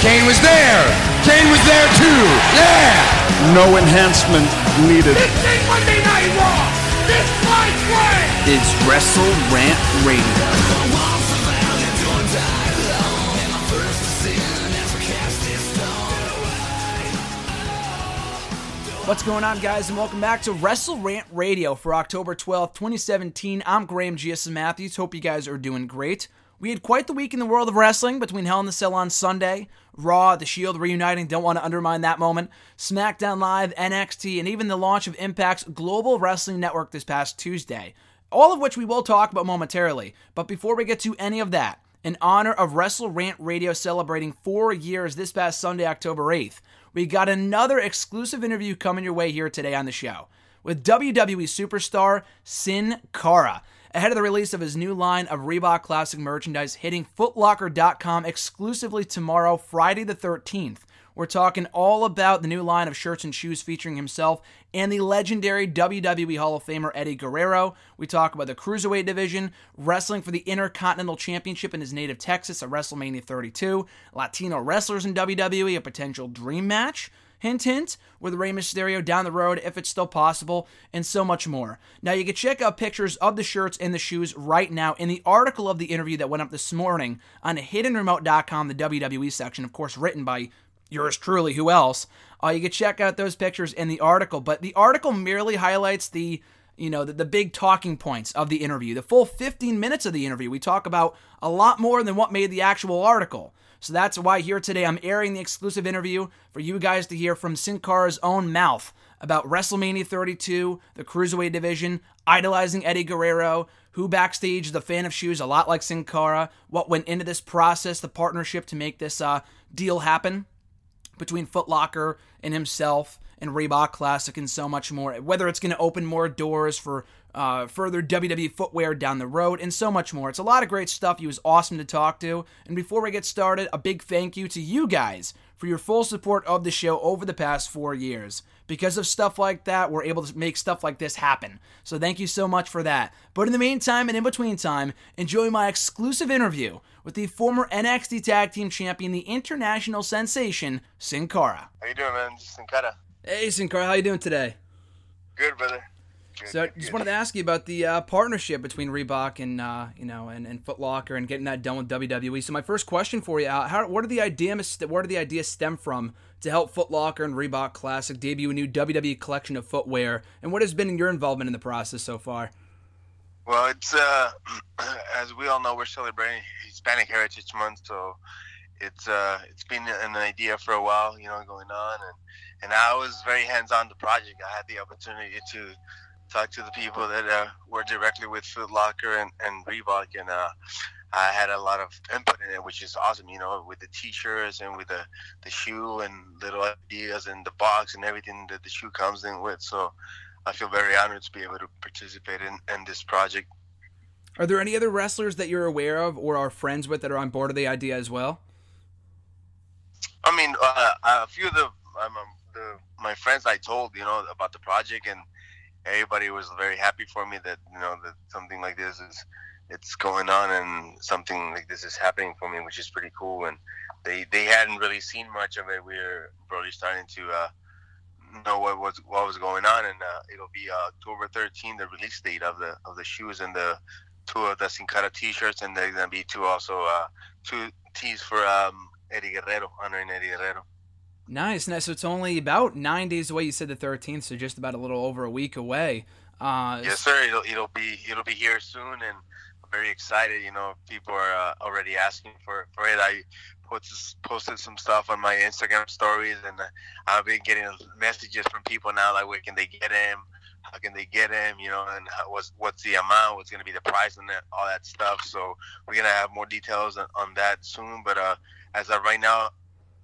Kane was there. Kane was there too. Yeah. No enhancement needed. This ain't Monday Night Raw. This fight way is Wrestle Rant Radio. What's going on, guys, and welcome back to Wrestle Rant Radio for October 12th, 2017. I'm Graham G.S. Matthews. Hope you guys are doing great. We had quite the week in the world of wrestling between Hell in the Cell on Sunday, Raw, The Shield reuniting, don't want to undermine that moment, SmackDown Live, NXT, and even the launch of Impact's Global Wrestling Network this past Tuesday. All of which we will talk about momentarily. But before we get to any of that, in honor of Wrestle Rant Radio celebrating four years this past Sunday, October 8th, we got another exclusive interview coming your way here today on the show with WWE superstar Sin Cara ahead of the release of his new line of Reebok Classic merchandise hitting footlocker.com exclusively tomorrow, Friday the 13th. We're talking all about the new line of shirts and shoes featuring himself and the legendary WWE Hall of Famer Eddie Guerrero. We talk about the Cruiserweight division, wrestling for the Intercontinental Championship in his native Texas at WrestleMania 32, Latino wrestlers in WWE, a potential dream match. Hint, hint, with Rey Mysterio down the road if it's still possible, and so much more. Now, you can check out pictures of the shirts and the shoes right now in the article of the interview that went up this morning on hiddenremote.com, the WWE section, of course, written by yours truly, who else? Uh, you can check out those pictures in the article, but the article merely highlights the you know the, the big talking points of the interview the full 15 minutes of the interview we talk about a lot more than what made the actual article so that's why here today i'm airing the exclusive interview for you guys to hear from Sin Cara's own mouth about WrestleMania 32, the Cruiserweight division, idolizing Eddie Guerrero, who backstage is a fan of shoes, a lot like Sin Cara, what went into this process, the partnership to make this uh, deal happen between Footlocker and himself and Reebok Classic and so much more. Whether it's going to open more doors for uh, further WWE footwear down the road and so much more. It's a lot of great stuff. He was awesome to talk to. And before we get started, a big thank you to you guys for your full support of the show over the past four years. Because of stuff like that, we're able to make stuff like this happen. So thank you so much for that. But in the meantime and in between time, enjoy my exclusive interview with the former NXT Tag Team Champion, the international sensation, Sin Cara. How you doing, man? Sin Cara. Hey, Sin Cara, how you doing today? Good, brother. So, good, just wanted to ask you about the uh, partnership between Reebok and uh, you know and, and Foot Locker and getting that done with WWE. So, my first question for you: uh, How where did the idea where did the idea stem from to help Foot Locker and Reebok Classic debut a new WWE collection of footwear? And what has been your involvement in the process so far? Well, it's uh, as we all know, we're celebrating Hispanic Heritage Month, so it's uh, it's been an idea for a while, you know, going on, and and I was very hands on the project. I had the opportunity to talk to the people that uh, were directly with Foot Locker and, and Reebok, and uh, I had a lot of input in it, which is awesome. You know, with the T-shirts and with the the shoe and little ideas and the box and everything that the shoe comes in with. So I feel very honored to be able to participate in, in this project. Are there any other wrestlers that you're aware of or are friends with that are on board of the idea as well? I mean, uh, a few of the, um, the my friends I told, you know, about the project and everybody was very happy for me that you know that something like this is it's going on and something like this is happening for me, which is pretty cool. And they they hadn't really seen much of it. We are really starting to uh, know what was what was going on, and uh, it'll be uh, October 13, the release date of the of the shoes and the two of the Sin Cara T-shirts, and there's gonna be two also uh, two tees for um, Eddie Guerrero, honoring Eddie Guerrero. Nice, nice. So it's only about nine days away. You said the 13th, so just about a little over a week away. Uh, yes, sir. It'll, it'll be it'll be here soon, and I'm very excited. You know, people are uh, already asking for for it. I put, posted some stuff on my Instagram stories, and uh, I've been getting messages from people now like, where can they get him? How can they get him? You know, and how, what's what's the amount? What's going to be the price and that, all that stuff. So we're gonna have more details on, on that soon. But uh, as of right now,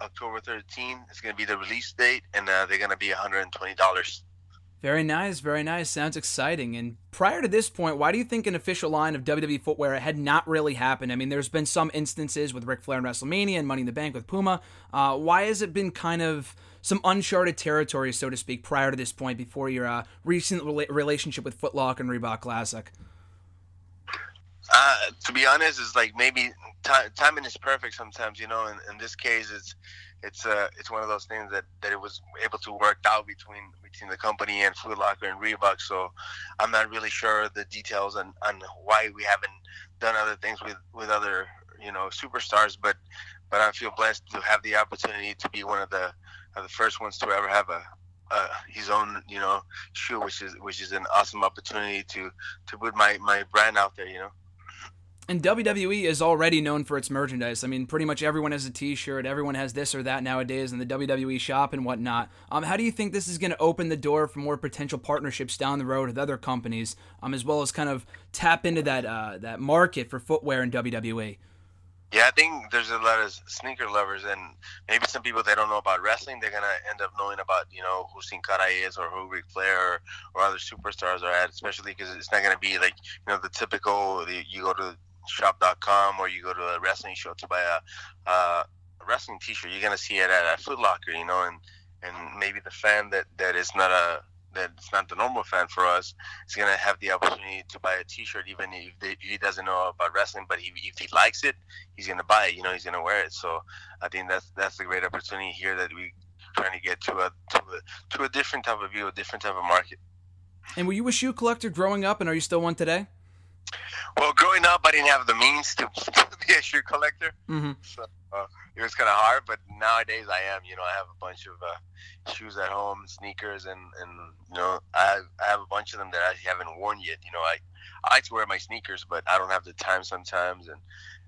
October 13th It's going to be the release date, and uh, they're going to be 120 dollars. Very nice, very nice. Sounds exciting. And prior to this point, why do you think an official line of WWE footwear had not really happened? I mean, there's been some instances with Ric Flair and WrestleMania and Money in the Bank with Puma. Uh, why has it been kind of some uncharted territory, so to speak, prior to this point, before your uh, recent rela- relationship with Foot Locker and Reebok Classic? Uh, to be honest, it's like maybe timing is perfect sometimes. You know, in, this case, it's it's uh it's one of those things that, that it was able to work out between between the company and Foot Locker and Reebok. So I'm not really sure the details on, on why we haven't done other things with, with other you know superstars, but but I feel blessed to have the opportunity to be one of the of the first ones to ever have a uh, his own, you know, shoe, which is which is an awesome opportunity to to put my my brand out there, you know. And WWE is already known for its merchandise. I mean, pretty much everyone has a T-shirt. Everyone has this or that nowadays in the WWE shop and whatnot. Um, how do you think this is going to open the door for more potential partnerships down the road with other companies, um, as well as kind of tap into that uh, that market for footwear in WWE? Yeah, I think there's a lot of sneaker lovers, and maybe some people that don't know about wrestling, they're gonna end up knowing about you know who Sin Cara is or who Ric Flair or, or other superstars are at, especially because it's not gonna be like you know the typical you go to shop.com or you go to a wrestling show to buy a, a wrestling T-shirt, you're gonna see it at a Foot Locker, you know, and and maybe the fan that that is not a that's not the normal fan for us is going to have the opportunity to buy a T-shirt, even if, they, he doesn't know about wrestling. But he, if he likes it, he's going to buy it. You know, he's going to wear it. So I think that's that's a great opportunity here that we trying to get to a to a, to a different type of view, a different type of market. And were you a shoe collector growing up, and are you still one today? Well, growing up, I didn't have the means to, to be a shoe collector, mm-hmm. so uh, it was kind of hard. But nowadays, I am. You know, I have a bunch of uh, shoes at home, sneakers, and and you know, I I have a bunch of them that I haven't worn yet. You know, I I like to wear my sneakers, but I don't have the time sometimes, and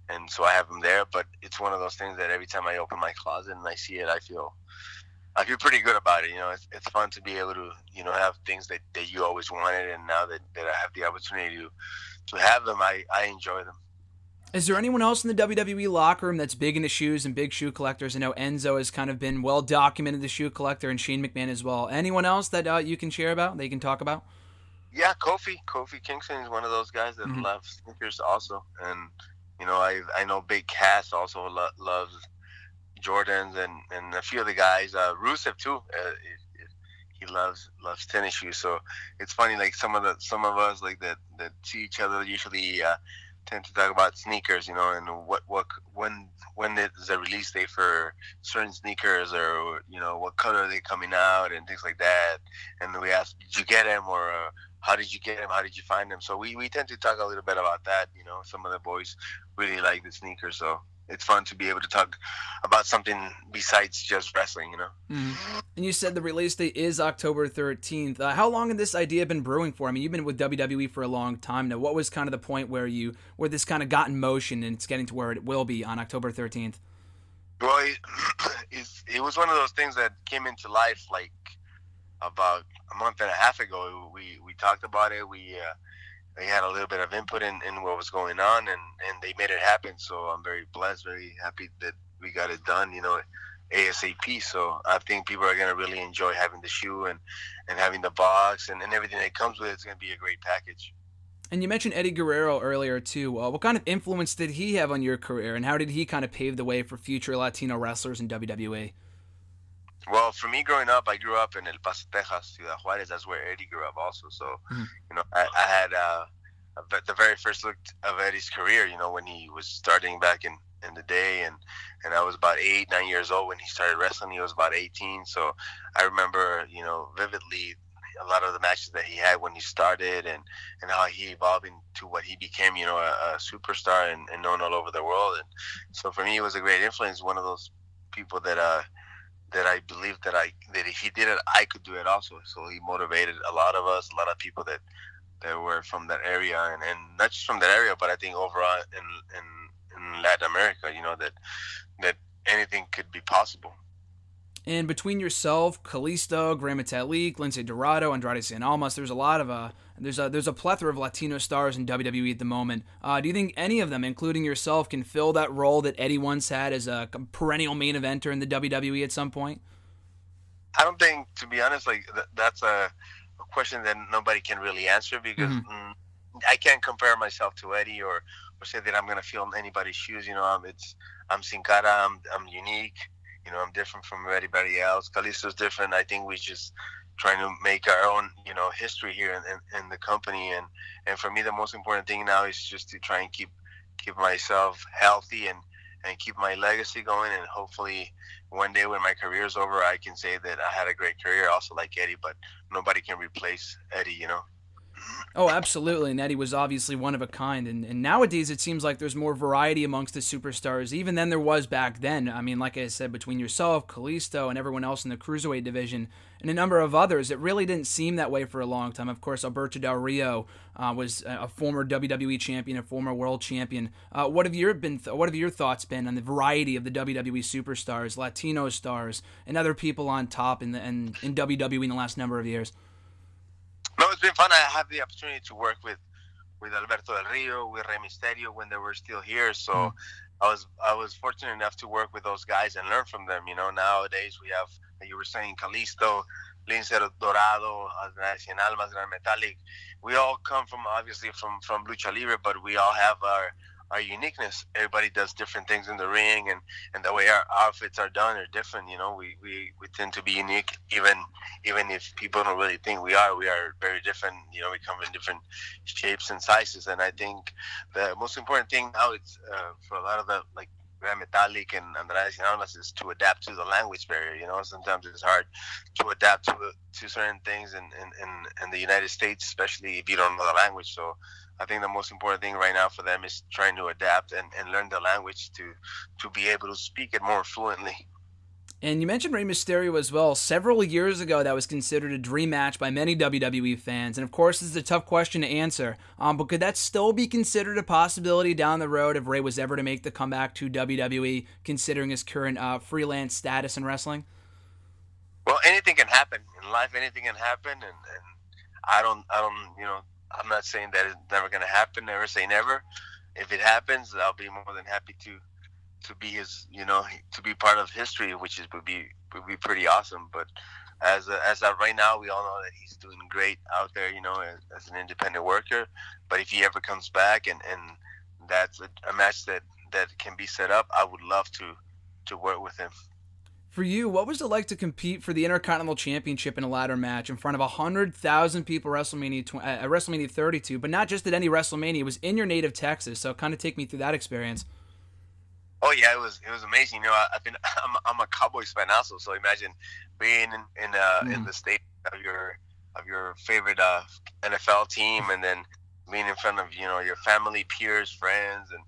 and so I have them there. But it's one of those things that every time I open my closet and I see it, I feel I feel pretty good about it. You know, it's, it's fun to be able to, you know, have things that, that you always wanted. And now that, that I have the opportunity to, to have them, I, I enjoy them. Is there anyone else in the WWE locker room that's big into shoes and big shoe collectors? I know Enzo has kind of been well documented, the shoe collector, and Shane McMahon as well. Anyone else that uh, you can share about, that you can talk about? Yeah, Kofi. Kofi Kingston is one of those guys that mm-hmm. loves sneakers also. And, you know, I I know Big Cass also lo- loves Jordans and, and a few of the guys. Uh, Rusev too. Uh, he loves loves tennis shoes. So it's funny, like some of the some of us like that that see each other usually uh, tend to talk about sneakers, you know, and what what when when is the release date for certain sneakers, or you know what color are they coming out, and things like that. And we ask, did you get them, or uh, how did you get them? How did you find them? So we, we tend to talk a little bit about that. You know, some of the boys really like the sneakers, so it's fun to be able to talk about something besides just wrestling, you know. Mm-hmm. And you said the release date is October 13th. Uh, how long had this idea been brewing for? I mean, you've been with WWE for a long time now. What was kind of the point where you where this kind of got in motion and it's getting to where it will be on October 13th? Well, it, it was one of those things that came into life like about a month and a half ago. We we talked about it. We uh, they had a little bit of input in, in what was going on and, and they made it happen. So I'm very blessed, very happy that we got it done, you know, ASAP. So I think people are going to really enjoy having the shoe and, and having the box and, and everything that comes with it. It's going to be a great package. And you mentioned Eddie Guerrero earlier too. Uh, what kind of influence did he have on your career, and how did he kind of pave the way for future Latino wrestlers in WWE? Well, for me growing up, I grew up in El Paso, Texas, Ciudad Juarez. That's where Eddie grew up, also. So, mm-hmm. you know, I, I had uh, the very first look of Eddie's career. You know, when he was starting back in in the day, and and I was about eight, nine years old when he started wrestling. He was about eighteen, so I remember, you know, vividly a lot of the matches that he had when he started, and and how he evolved into what he became. You know, a, a superstar and, and known all over the world. And so for me, it was a great influence. One of those people that uh that I believed that I that if he did it, I could do it also. So he motivated a lot of us, a lot of people that that were from that area, and, and not just from that area, but I think overall in in, in Latin America, you know that that anything could be possible. And between yourself, Kalisto, Gran Metalik, Lince Dorado, Andrade Cien Almas, there's a lot of uh, there's a there's a plethora of Latino stars in WWE at the moment. Uh, do you think any of them, including yourself, can fill that role that Eddie once had as a perennial main eventer in the WWE at some point? I don't think, to be honest, like th- that's a, a, question that nobody can really answer because mm-hmm. mm, I can't compare myself to Eddie or, or say that I'm gonna fill anybody's shoes. You know, I'm it's I'm Sin Cara, I'm I'm unique. You know, I'm different from everybody else. Kalisto's different. I think we just trying to make our own, you know, history here in, in, in, the company. And, and for me, the most important thing now is just to try and keep keep myself healthy and, and keep my legacy going. And hopefully, one day when my career is over, I can say that I had a great career, also like Eddie. But nobody can replace Eddie, you know. Oh, absolutely. And Eddie was obviously one of a kind. And, and nowadays, it seems like there's more variety amongst the superstars, even than there was back then. I mean, like I said, between yourself, Kalisto, and everyone else in the cruiserweight division, and a number of others, it really didn't seem that way for a long time. Of course, Alberto Del Rio uh, was a former WWE champion, a former world champion. Uh, what have your been? Th- what have your thoughts been on the variety of the WWE superstars, Latino stars, and other people on top in the in, in WWE in the last number of years? No, it's been fun. I have the opportunity to work with with Alberto Del Rio, with Rey Mysterio when they were still here. So mm. I was I was fortunate enough to work with those guys and learn from them. You know, nowadays we have, like you were saying, Kalisto, Lince Dorado, Cien Almas, Gran Metalik. We all come from obviously from from lucha libre, but we all have our our uniqueness. Everybody does different things in the ring, and, and the way our outfits are done are different. You know, we, we, we tend to be unique, even even if people don't really think we are. We are very different. You know, we come in different shapes and sizes, and I think the most important thing now is uh, for a lot of the like Gran Metalik and Andrade Almas is to adapt to the language barrier. You know, sometimes it's hard to adapt to to certain things in, in, in, in the United States, especially if you don't know the language. So I think the most important thing right now for them is trying to adapt and, and learn the language to to be able to speak it more fluently. And you mentioned Rey Mysterio as well. Several years ago, that was considered a dream match by many WWE fans. And of course, this is a tough question to answer. Um, but could that still be considered a possibility down the road if Rey was ever to make the comeback to WWE, considering his current uh, freelance status in wrestling? Well, anything can happen in life. Anything can happen, and, and I don't, I don't, you know, I'm not saying that it's never going to happen. Never say never. If it happens, I'll be more than happy to to be his, you know, to be part of history, which is would be would be pretty awesome. But as a, as of right now, we all know that he's doing great out there, you know, as, as an independent worker. But if he ever comes back and and that's a, a match that that can be set up, I would love to to work with him. For you, what was it like to compete for the Intercontinental Championship in a ladder match in front of 100,000 people WrestleMania tw- uh, WrestleMania 32, but not just at any WrestleMania, it was in your native Texas. So kind of take me through that experience. Oh yeah, it was it was amazing. You know, I, have been I'm, I'm a Cowboys fan also, so imagine being in in, uh, mm. in the state of your of your favorite uh, NFL team, and then being in front of you know your family, peers, friends, and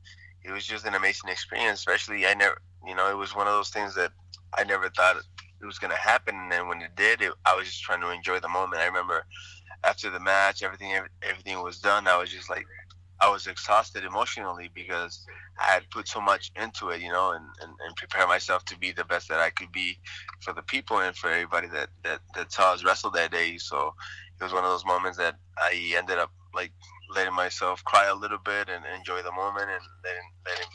it was just an amazing experience. Especially, I never, you know, it was one of those things that I never thought it was going to happen. And then when it did, it, I was just trying to enjoy the moment. I remember after the match, everything everything was done. I was just like, I was exhausted emotionally because I had put so much into it, you know, and, and, and prepare myself to be the best that I could be for the people and for everybody that, that, that saw us wrestle that day. So it was one of those moments that I ended up like letting myself cry a little bit and enjoy the moment and letting, letting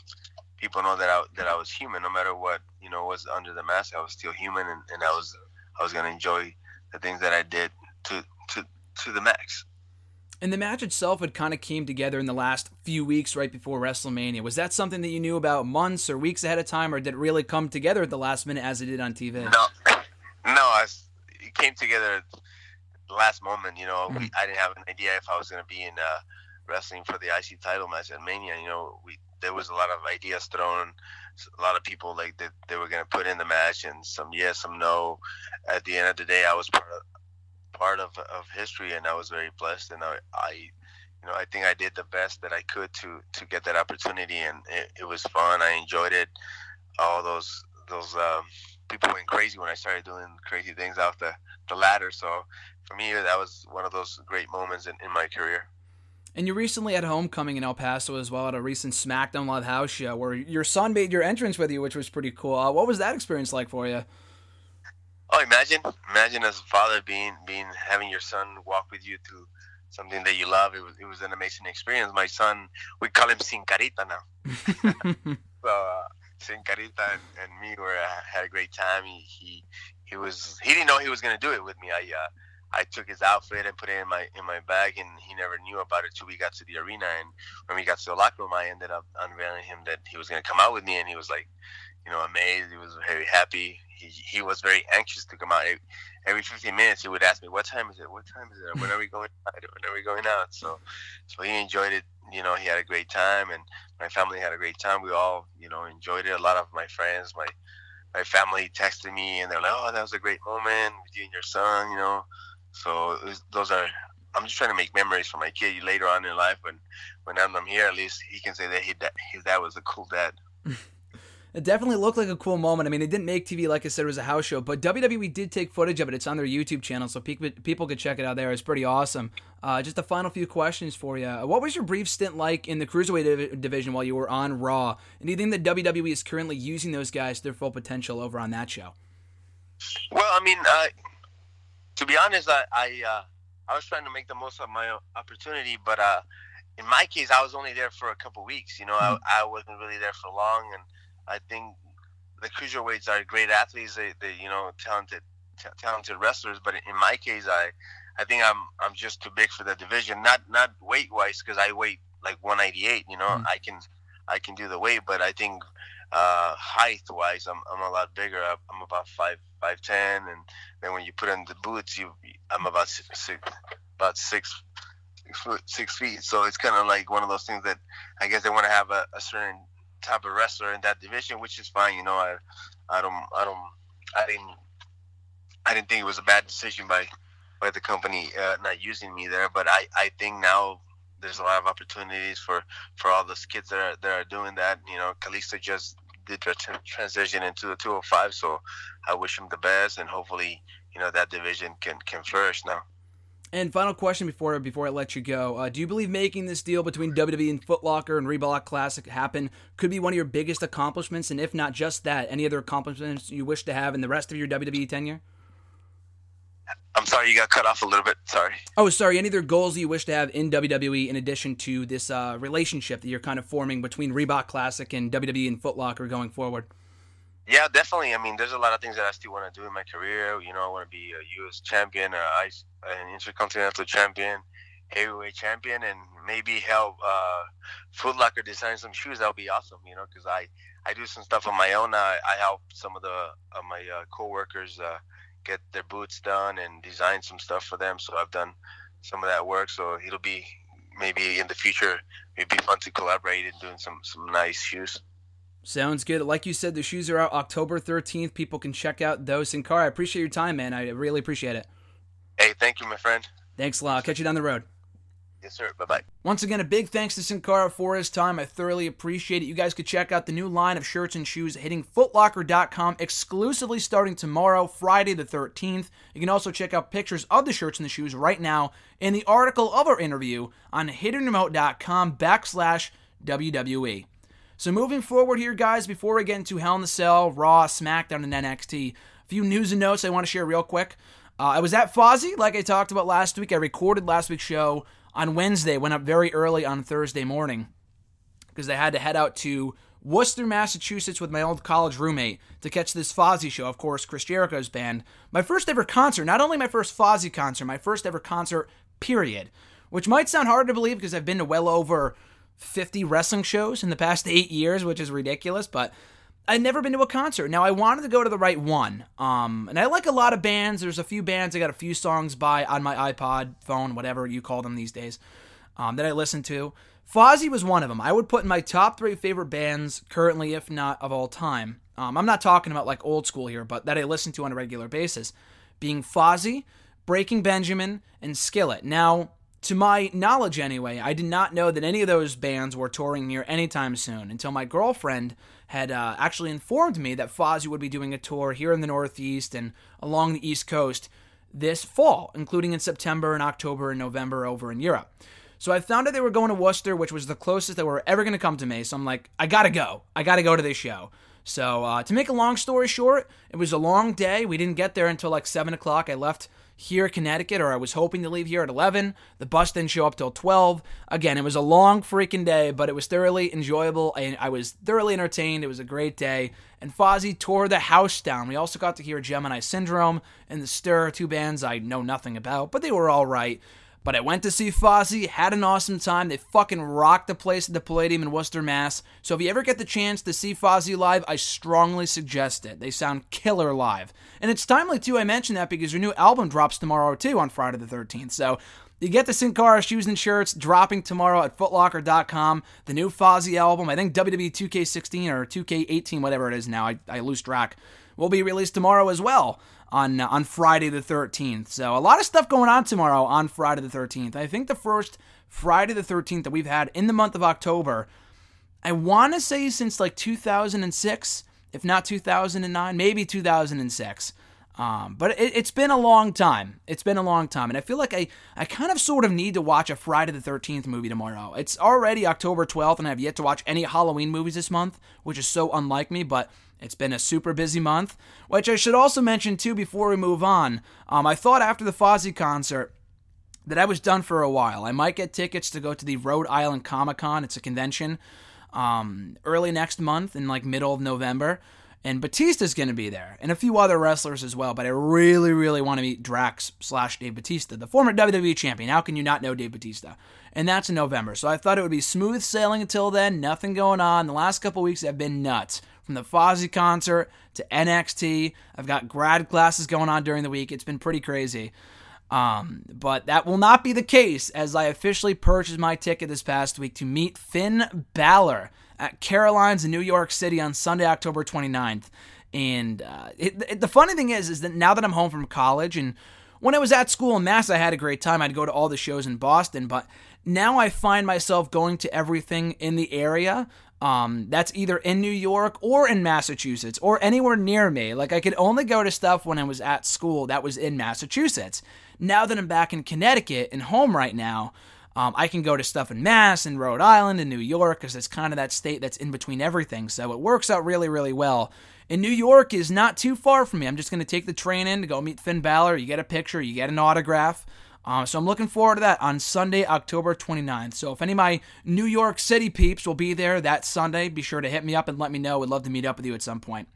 people know that I that I was human, no matter what you know was under the mask. I was still human, and, and I was I was gonna enjoy the things that I did to to to the max. And the match itself had kind of came together in the last few weeks right before WrestleMania. Was that something that you knew about months or weeks ahead of time, or did it really come together at the last minute as it did on TV? No, no, I, it came together the last moment. You know, we, I didn't have an idea if I was going to be in uh, wrestling for the IC title match at Mania. You know, we there was a lot of ideas thrown. A lot of people like that they, they were going to put in the match, and some yes, some no. At the end of the day, I was part of part of, of history, and I was very blessed. And I, I, you know, I think I did the best that I could to to get that opportunity, and it, it was fun. I enjoyed it. All those those um, people went crazy when I started doing crazy things off the the ladder. So for me, that was one of those great moments in, in my career. And you recently had homecoming in El Paso as well at a recent SmackDown Live house show where your son made your entrance with you, which was pretty cool. Uh, what was that experience like for you? Oh, imagine, imagine as a father being being having your son walk with you through something that you love. It was it was an amazing experience. My son, we call him Sin Carita now. so uh, Sin Carita and, and me were had a great time. He, he he was he didn't know he was gonna do it with me. I uh, I took his outfit and put it in my in my bag, and he never knew about it till we got to the arena. And when we got to the locker room, I ended up unveiling him that he was gonna come out with me, and he was like, you know, amazed. He was very happy. He he was very anxious to come out. Every 15 minutes, he would ask me, "What time is it? What time is it? When are we going? Out? When are we going out?" So, so he enjoyed it. You know, he had a great time, and my family had a great time. We all, you know, enjoyed it. A lot of my friends, my my family texted me, and they're like, "Oh, that was a great moment with you and your son." You know, so was, those are. I'm just trying to make memories for my kid later on in life. When when I'm here, at least he can say that he, that his dad was a cool dad. It definitely looked like a cool moment. I mean, it didn't make TV, like I said, it was a house show, but WWE did take footage of it. It's on their YouTube channel, so people could check it out there. It's pretty awesome. Uh, just a final few questions for you. What was your brief stint like in the Cruiserweight division while you were on Raw? And do you think that WWE is currently using those guys to their full potential over on that show? Well, I mean, uh, to be honest, I I, uh, I, was trying to make the most of my opportunity, but uh, in my case, I was only there for a couple weeks. You know, mm-hmm. I, I wasn't really there for long, and I think the cruiserweights are great athletes. They, they you know, talented, t- talented wrestlers. But in my case, I, I think I'm, I'm just too big for the division. Not, not weight wise, because I weigh like 198. You know, mm. I can, I can do the weight, but I think uh, height wise, I'm, I'm a lot bigger. I'm about five, five ten, and then when you put in the boots, you, I'm about six, six about six, six foot, six feet. So it's kind of like one of those things that I guess they want to have a, a certain type of wrestler in that division, which is fine. You know, I, I don't, I don't, I didn't, I didn't think it was a bad decision by, by the company uh, not using me there. But I, I think now there's a lot of opportunities for, for all those kids that are, that are doing that. You know, Kalisto just did the transition into the 205, so I wish him the best, and hopefully, you know, that division can can flourish now. And final question before before I let you go: uh, Do you believe making this deal between WWE and Foot Locker and Reebok Classic happen could be one of your biggest accomplishments? And if not just that, any other accomplishments you wish to have in the rest of your WWE tenure? I'm sorry, you got cut off a little bit. Sorry. Oh, sorry. Any other goals you wish to have in WWE in addition to this uh, relationship that you're kind of forming between Reebok Classic and WWE and Foot Locker going forward? Yeah, definitely. I mean, there's a lot of things that I still want to do in my career. You know, I want to be a U.S. champion, or ice, an intercontinental champion, heavyweight champion, and maybe help uh, Foot Locker design some shoes. That would be awesome. You know, because I I do some stuff on my own. I, I help some of the of my uh, coworkers uh, get their boots done and design some stuff for them. So I've done some of that work. So it'll be maybe in the future it'd be fun to collaborate and doing some some nice shoes. Sounds good. Like you said, the shoes are out October 13th. People can check out those. Sin Car, I appreciate your time, man. I really appreciate it. Hey, thank you, my friend. Thanks a lot. I'll catch you down the road. Yes, sir. Bye bye. Once again, a big thanks to Sin Cara for his time. I thoroughly appreciate it. You guys could check out the new line of shirts and shoes hitting footlocker.com exclusively starting tomorrow, Friday the 13th. You can also check out pictures of the shirts and the shoes right now in the article of our interview on hiddenremote.com backslash WWE. So moving forward here, guys, before we get into Hell in the Cell, Raw, SmackDown, and NXT, a few news and notes I want to share real quick. Uh, I was at Fozzy, like I talked about last week. I recorded last week's show on Wednesday, went up very early on Thursday morning because I had to head out to Worcester, Massachusetts with my old college roommate to catch this Fozzy show, of course, Chris Jericho's band. My first ever concert, not only my first Fozzy concert, my first ever concert, period. Which might sound hard to believe because I've been to well over 50 wrestling shows in the past eight years, which is ridiculous, but I'd never been to a concert. Now I wanted to go to the right one. Um, and I like a lot of bands. There's a few bands I got a few songs by on my iPod, phone, whatever you call them these days, um, that I listen to. Fozzy was one of them. I would put in my top three favorite bands currently, if not of all time. Um, I'm not talking about like old school here, but that I listen to on a regular basis, being Fozzy, Breaking Benjamin, and Skillet. Now, to my knowledge anyway, I did not know that any of those bands were touring here anytime soon until my girlfriend had uh, actually informed me that Fozzy would be doing a tour here in the Northeast and along the East Coast this fall, including in September and October and November over in Europe. So I found out they were going to Worcester, which was the closest they were ever going to come to me. So I'm like, I gotta go. I gotta go to this show. So, uh, to make a long story short, it was a long day. We didn't get there until like 7 o'clock. I left here Connecticut, or I was hoping to leave here at 11. The bus didn't show up till 12. Again, it was a long freaking day, but it was thoroughly enjoyable, and I was thoroughly entertained. It was a great day. And Fozzy tore the house down. We also got to hear Gemini Syndrome and The Stir, two bands I know nothing about, but they were all right. But I went to see Fozzy, had an awesome time. They fucking rocked the place at the Palladium in Worcester, Mass. So if you ever get the chance to see Fozzy live, I strongly suggest it. They sound killer live. And it's timely, too, I mentioned that because your new album drops tomorrow, too, on Friday the 13th. So you get the Sin Cara shoes and shirts dropping tomorrow at footlocker.com. The new Fozzy album, I think WWE 2K16 or 2K18, whatever it is now, I, I lose track, will be released tomorrow as well on uh, on Friday the 13th. So a lot of stuff going on tomorrow on Friday the 13th. I think the first Friday the 13th that we've had in the month of October. I want to say since like 2006, if not 2009, maybe 2006. Um, but it, has been a long time. It's been a long time, and I feel like I, I kind of sort of need to watch a Friday the 13th movie tomorrow. It's already October 12th, and I have yet to watch any Halloween movies this month, which is so unlike me. But it's been a super busy month, which I should also mention too before we move on. Um, I thought after the Fozzy concert that I was done for a while. I might get tickets to go to the Rhode Island Comic Con. It's a convention um, early next month in like middle of November. And Batista's going to be there, and a few other wrestlers as well. But I really, really want to meet Drax slash Dave Batista, the former WWE champion. How can you not know Dave Batista? And that's in November. So I thought it would be smooth sailing until then. Nothing going on. The last couple weeks have been nuts from the Fozzy concert to NXT. I've got grad classes going on during the week. It's been pretty crazy. Um, but that will not be the case as I officially purchased my ticket this past week to meet Finn Balor at Caroline's in New York City on Sunday, October 29th. And uh, it, it, the funny thing is, is that now that I'm home from college and when I was at school in Mass, I had a great time. I'd go to all the shows in Boston, but now I find myself going to everything in the area. Um, that's either in New York or in Massachusetts or anywhere near me. Like I could only go to stuff when I was at school that was in Massachusetts. Now that I'm back in Connecticut and home right now, um, I can go to stuff in Mass and Rhode Island and New York because it's kind of that state that's in between everything. So it works out really, really well. And New York is not too far from me. I'm just going to take the train in to go meet Finn Balor. You get a picture, you get an autograph. Uh, so I'm looking forward to that on Sunday, October 29th. So if any of my New York City peeps will be there that Sunday, be sure to hit me up and let me know. Would love to meet up with you at some point.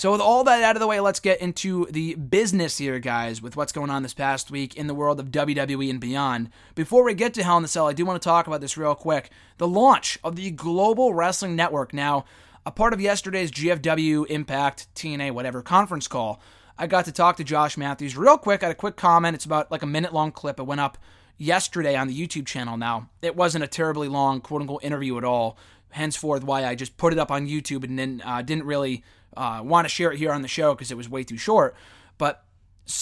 So with all that out of the way, let's get into the business here, guys, with what's going on this past week in the world of WWE and beyond. Before we get to Hell in the Cell, I do want to talk about this real quick. The launch of the Global Wrestling Network. Now, a part of yesterday's GFW Impact TNA whatever conference call. I got to talk to Josh Matthews real quick. I had a quick comment. It's about like a minute long clip. It went up yesterday on the YouTube channel now. It wasn't a terribly long, quote unquote, interview at all. Henceforth, why I just put it up on YouTube and then uh, didn't really uh, want to share it here on the show because it was way too short. But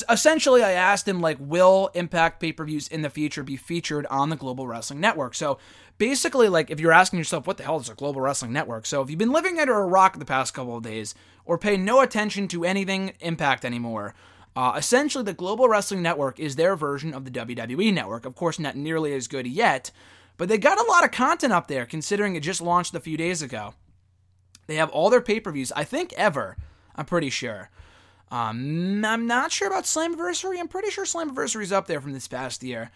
essentially, I asked him, like, will Impact pay per views in the future be featured on the Global Wrestling Network? So basically, like, if you're asking yourself, what the hell is a Global Wrestling Network? So if you've been living under a rock the past couple of days, or pay no attention to anything Impact anymore. Uh, essentially, the Global Wrestling Network is their version of the WWE Network. Of course, not nearly as good yet, but they got a lot of content up there considering it just launched a few days ago. They have all their pay per views, I think, ever. I'm pretty sure. Um, I'm not sure about Slammiversary. I'm pretty sure Slammiversary is up there from this past year.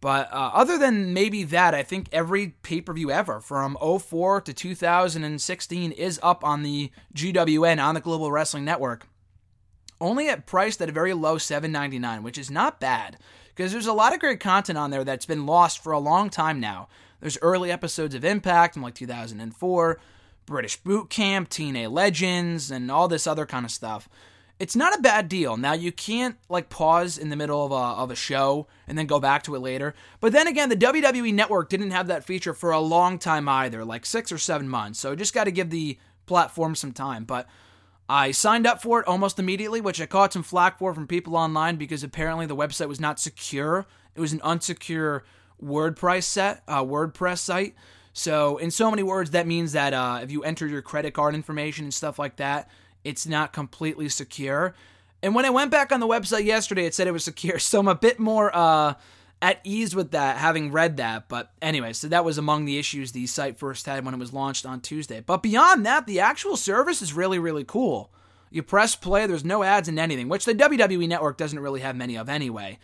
But uh, other than maybe that, I think every pay per view ever from 04 to 2016 is up on the GWN on the Global Wrestling Network. Only at priced at a very low 7.99, which is not bad because there's a lot of great content on there that's been lost for a long time now. There's early episodes of Impact from like 2004, British Boot Camp, TNA Legends, and all this other kind of stuff it's not a bad deal. Now you can't like pause in the middle of a, of a show and then go back to it later. But then again, the WWE Network didn't have that feature for a long time either, like six or seven months. So just got to give the platform some time. But I signed up for it almost immediately, which I caught some flack for from people online because apparently the website was not secure. It was an unsecure WordPress set, uh, WordPress site. So in so many words, that means that uh, if you enter your credit card information and stuff like that it's not completely secure. And when I went back on the website yesterday, it said it was secure. So I'm a bit more uh, at ease with that, having read that. But anyway, so that was among the issues the site first had when it was launched on Tuesday. But beyond that, the actual service is really, really cool. You press play, there's no ads in anything, which the WWE network doesn't really have many of anyway.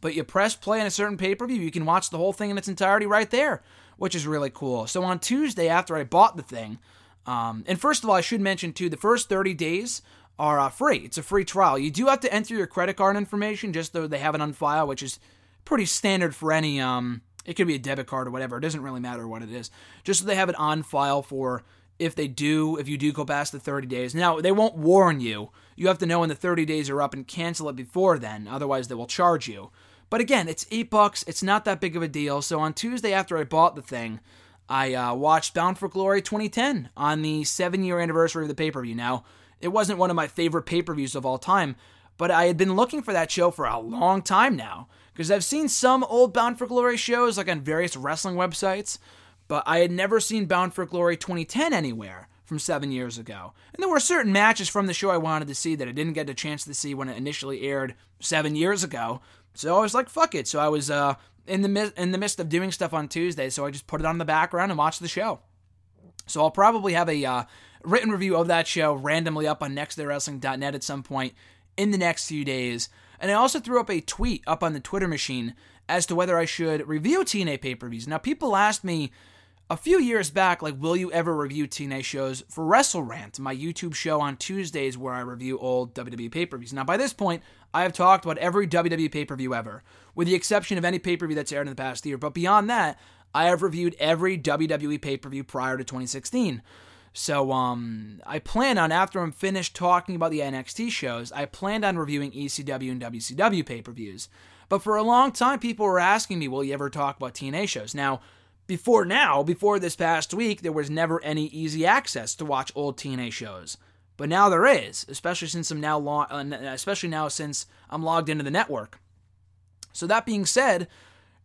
But you press play on a certain pay per view, you can watch the whole thing in its entirety right there, which is really cool. So on Tuesday, after I bought the thing, um, and first of all, I should mention too, the first 30 days are uh, free. It's a free trial. You do have to enter your credit card information just though they have it on file, which is pretty standard for any um it could be a debit card or whatever. It doesn't really matter what it is. Just so they have it on file for if they do, if you do go past the 30 days. Now, they won't warn you. You have to know when the 30 days are up and cancel it before then. Otherwise, they will charge you. But again, it's 8 bucks. It's not that big of a deal. So on Tuesday after I bought the thing, I uh, watched Bound for Glory 2010 on the 7 year anniversary of the pay-per-view. Now, it wasn't one of my favorite pay-per-views of all time, but I had been looking for that show for a long time now because I've seen some old Bound for Glory shows like on various wrestling websites, but I had never seen Bound for Glory 2010 anywhere from seven years ago. And there were certain matches from the show I wanted to see that I didn't get a chance to see when it initially aired seven years ago. So I was like, fuck it. So I was uh, in the in the midst of doing stuff on Tuesday, so I just put it on the background and watched the show. So I'll probably have a uh, written review of that show randomly up on nextdaywrestling.net at some point in the next few days. And I also threw up a tweet up on the Twitter machine as to whether I should review TNA pay per views. Now, people asked me a few years back, like, will you ever review TNA shows for Wrestle Rant, my YouTube show on Tuesdays where I review old WWE pay per views? Now, by this point, I have talked about every WWE pay per view ever, with the exception of any pay per view that's aired in the past year. But beyond that, I have reviewed every WWE pay per view prior to 2016. So um, I plan on after I'm finished talking about the NXT shows, I planned on reviewing ECW and WCW pay-per-views. But for a long time, people were asking me, "Will you ever talk about TNA shows?" Now, before now, before this past week, there was never any easy access to watch old TNA shows. But now there is, especially since I'm now lo- uh, especially now since I'm logged into the network. So that being said,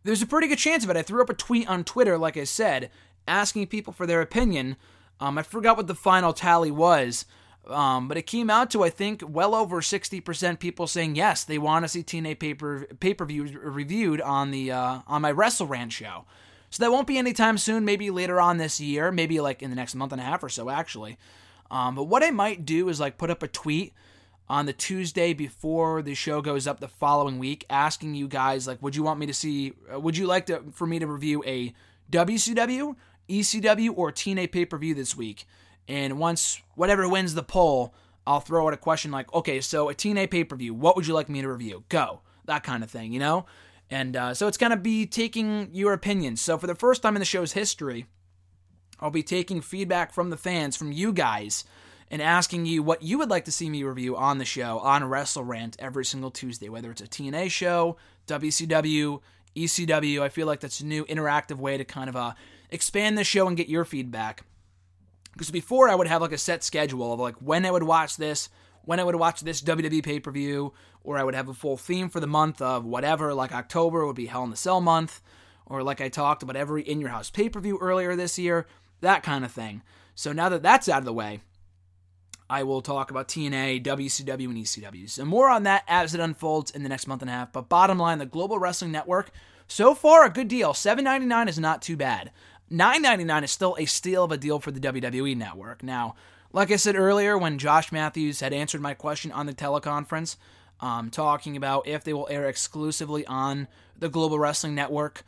there's a pretty good chance of it. I threw up a tweet on Twitter, like I said, asking people for their opinion um, I forgot what the final tally was, um, but it came out to I think well over sixty percent people saying yes, they want to see TNA paper pay per view reviewed on the uh, on my Wrestle show. So that won't be anytime soon. Maybe later on this year. Maybe like in the next month and a half or so, actually. Um, but what I might do is like put up a tweet on the Tuesday before the show goes up the following week, asking you guys like, would you want me to see? Uh, would you like to for me to review a WCW ECW or TNA pay per view this week. And once whatever wins the poll, I'll throw out a question like, okay, so a TNA pay per view, what would you like me to review? Go. That kind of thing, you know? And uh, so it's going to be taking your opinions. So for the first time in the show's history, I'll be taking feedback from the fans, from you guys, and asking you what you would like to see me review on the show on Wrestle Rant every single Tuesday, whether it's a TNA show, WCW, ECW. I feel like that's a new interactive way to kind of uh, expand the show and get your feedback. Because before I would have like a set schedule of like when I would watch this, when I would watch this WWE pay per view, or I would have a full theme for the month of whatever, like October would be Hell in the Cell month, or like I talked about every In Your House pay per view earlier this year, that kind of thing. So now that that's out of the way, I will talk about TNA, WCW, and ECW. So more on that as it unfolds in the next month and a half. But bottom line, the Global Wrestling Network, so far a good deal. $7.99 is not too bad. $9.99 is still a steal of a deal for the WWE network. Now, like I said earlier, when Josh Matthews had answered my question on the teleconference, um, talking about if they will air exclusively on the Global Wrestling Network,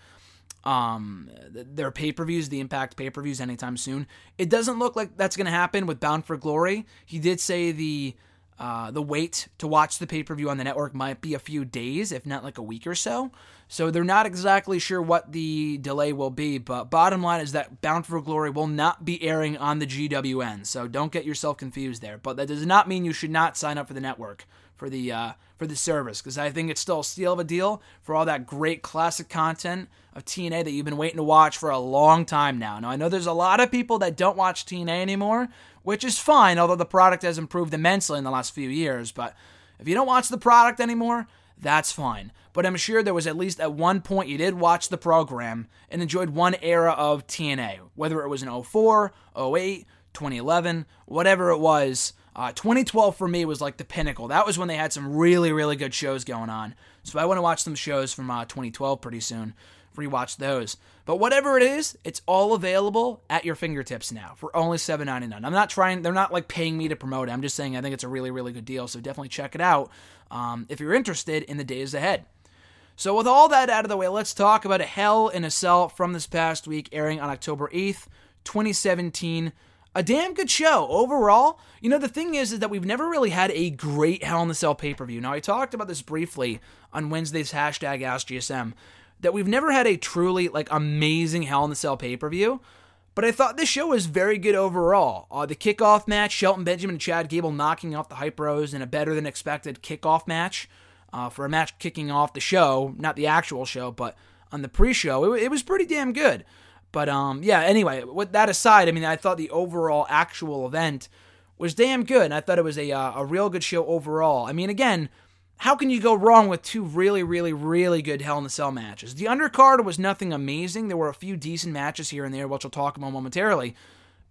um, their pay per views, the Impact pay per views, anytime soon. It doesn't look like that's going to happen with Bound for Glory. He did say the uh, the wait to watch the pay per view on the network might be a few days, if not like a week or so. So they're not exactly sure what the delay will be, but bottom line is that Bound for Glory will not be airing on the GWN. So don't get yourself confused there. But that does not mean you should not sign up for the network for the uh, for the service because I think it's still a steal of a deal for all that great classic content of TNA that you've been waiting to watch for a long time now. Now I know there's a lot of people that don't watch TNA anymore, which is fine, although the product has improved immensely in the last few years. But if you don't watch the product anymore, that's fine. But I'm sure there was at least at one point you did watch the program and enjoyed one era of TNA, whether it was in 04, 08, 2011, whatever it was. Uh, 2012 for me was like the pinnacle. That was when they had some really, really good shows going on. So I want to watch some shows from uh, 2012 pretty soon. Rewatch those. But whatever it is, it's all available at your fingertips now for only $7.99. I'm not trying, they're not like paying me to promote it. I'm just saying I think it's a really, really good deal. So definitely check it out um, if you're interested in the days ahead. So, with all that out of the way, let's talk about a Hell in a Cell from this past week, airing on October 8th, 2017 a damn good show overall. You know, the thing is, is that we've never really had a great Hell in the Cell pay per view. Now, I talked about this briefly on Wednesday's hashtag AskGSM, that we've never had a truly like amazing Hell in the Cell pay per view. But I thought this show was very good overall. Uh, the kickoff match, Shelton Benjamin and Chad Gable knocking off the Hype Bros in a better than expected kickoff match uh, for a match kicking off the show, not the actual show, but on the pre-show, it, it was pretty damn good. But um, yeah. Anyway, with that aside, I mean, I thought the overall actual event was damn good. And I thought it was a uh, a real good show overall. I mean, again, how can you go wrong with two really, really, really good Hell in a Cell matches? The undercard was nothing amazing. There were a few decent matches here and there, which I'll talk about momentarily.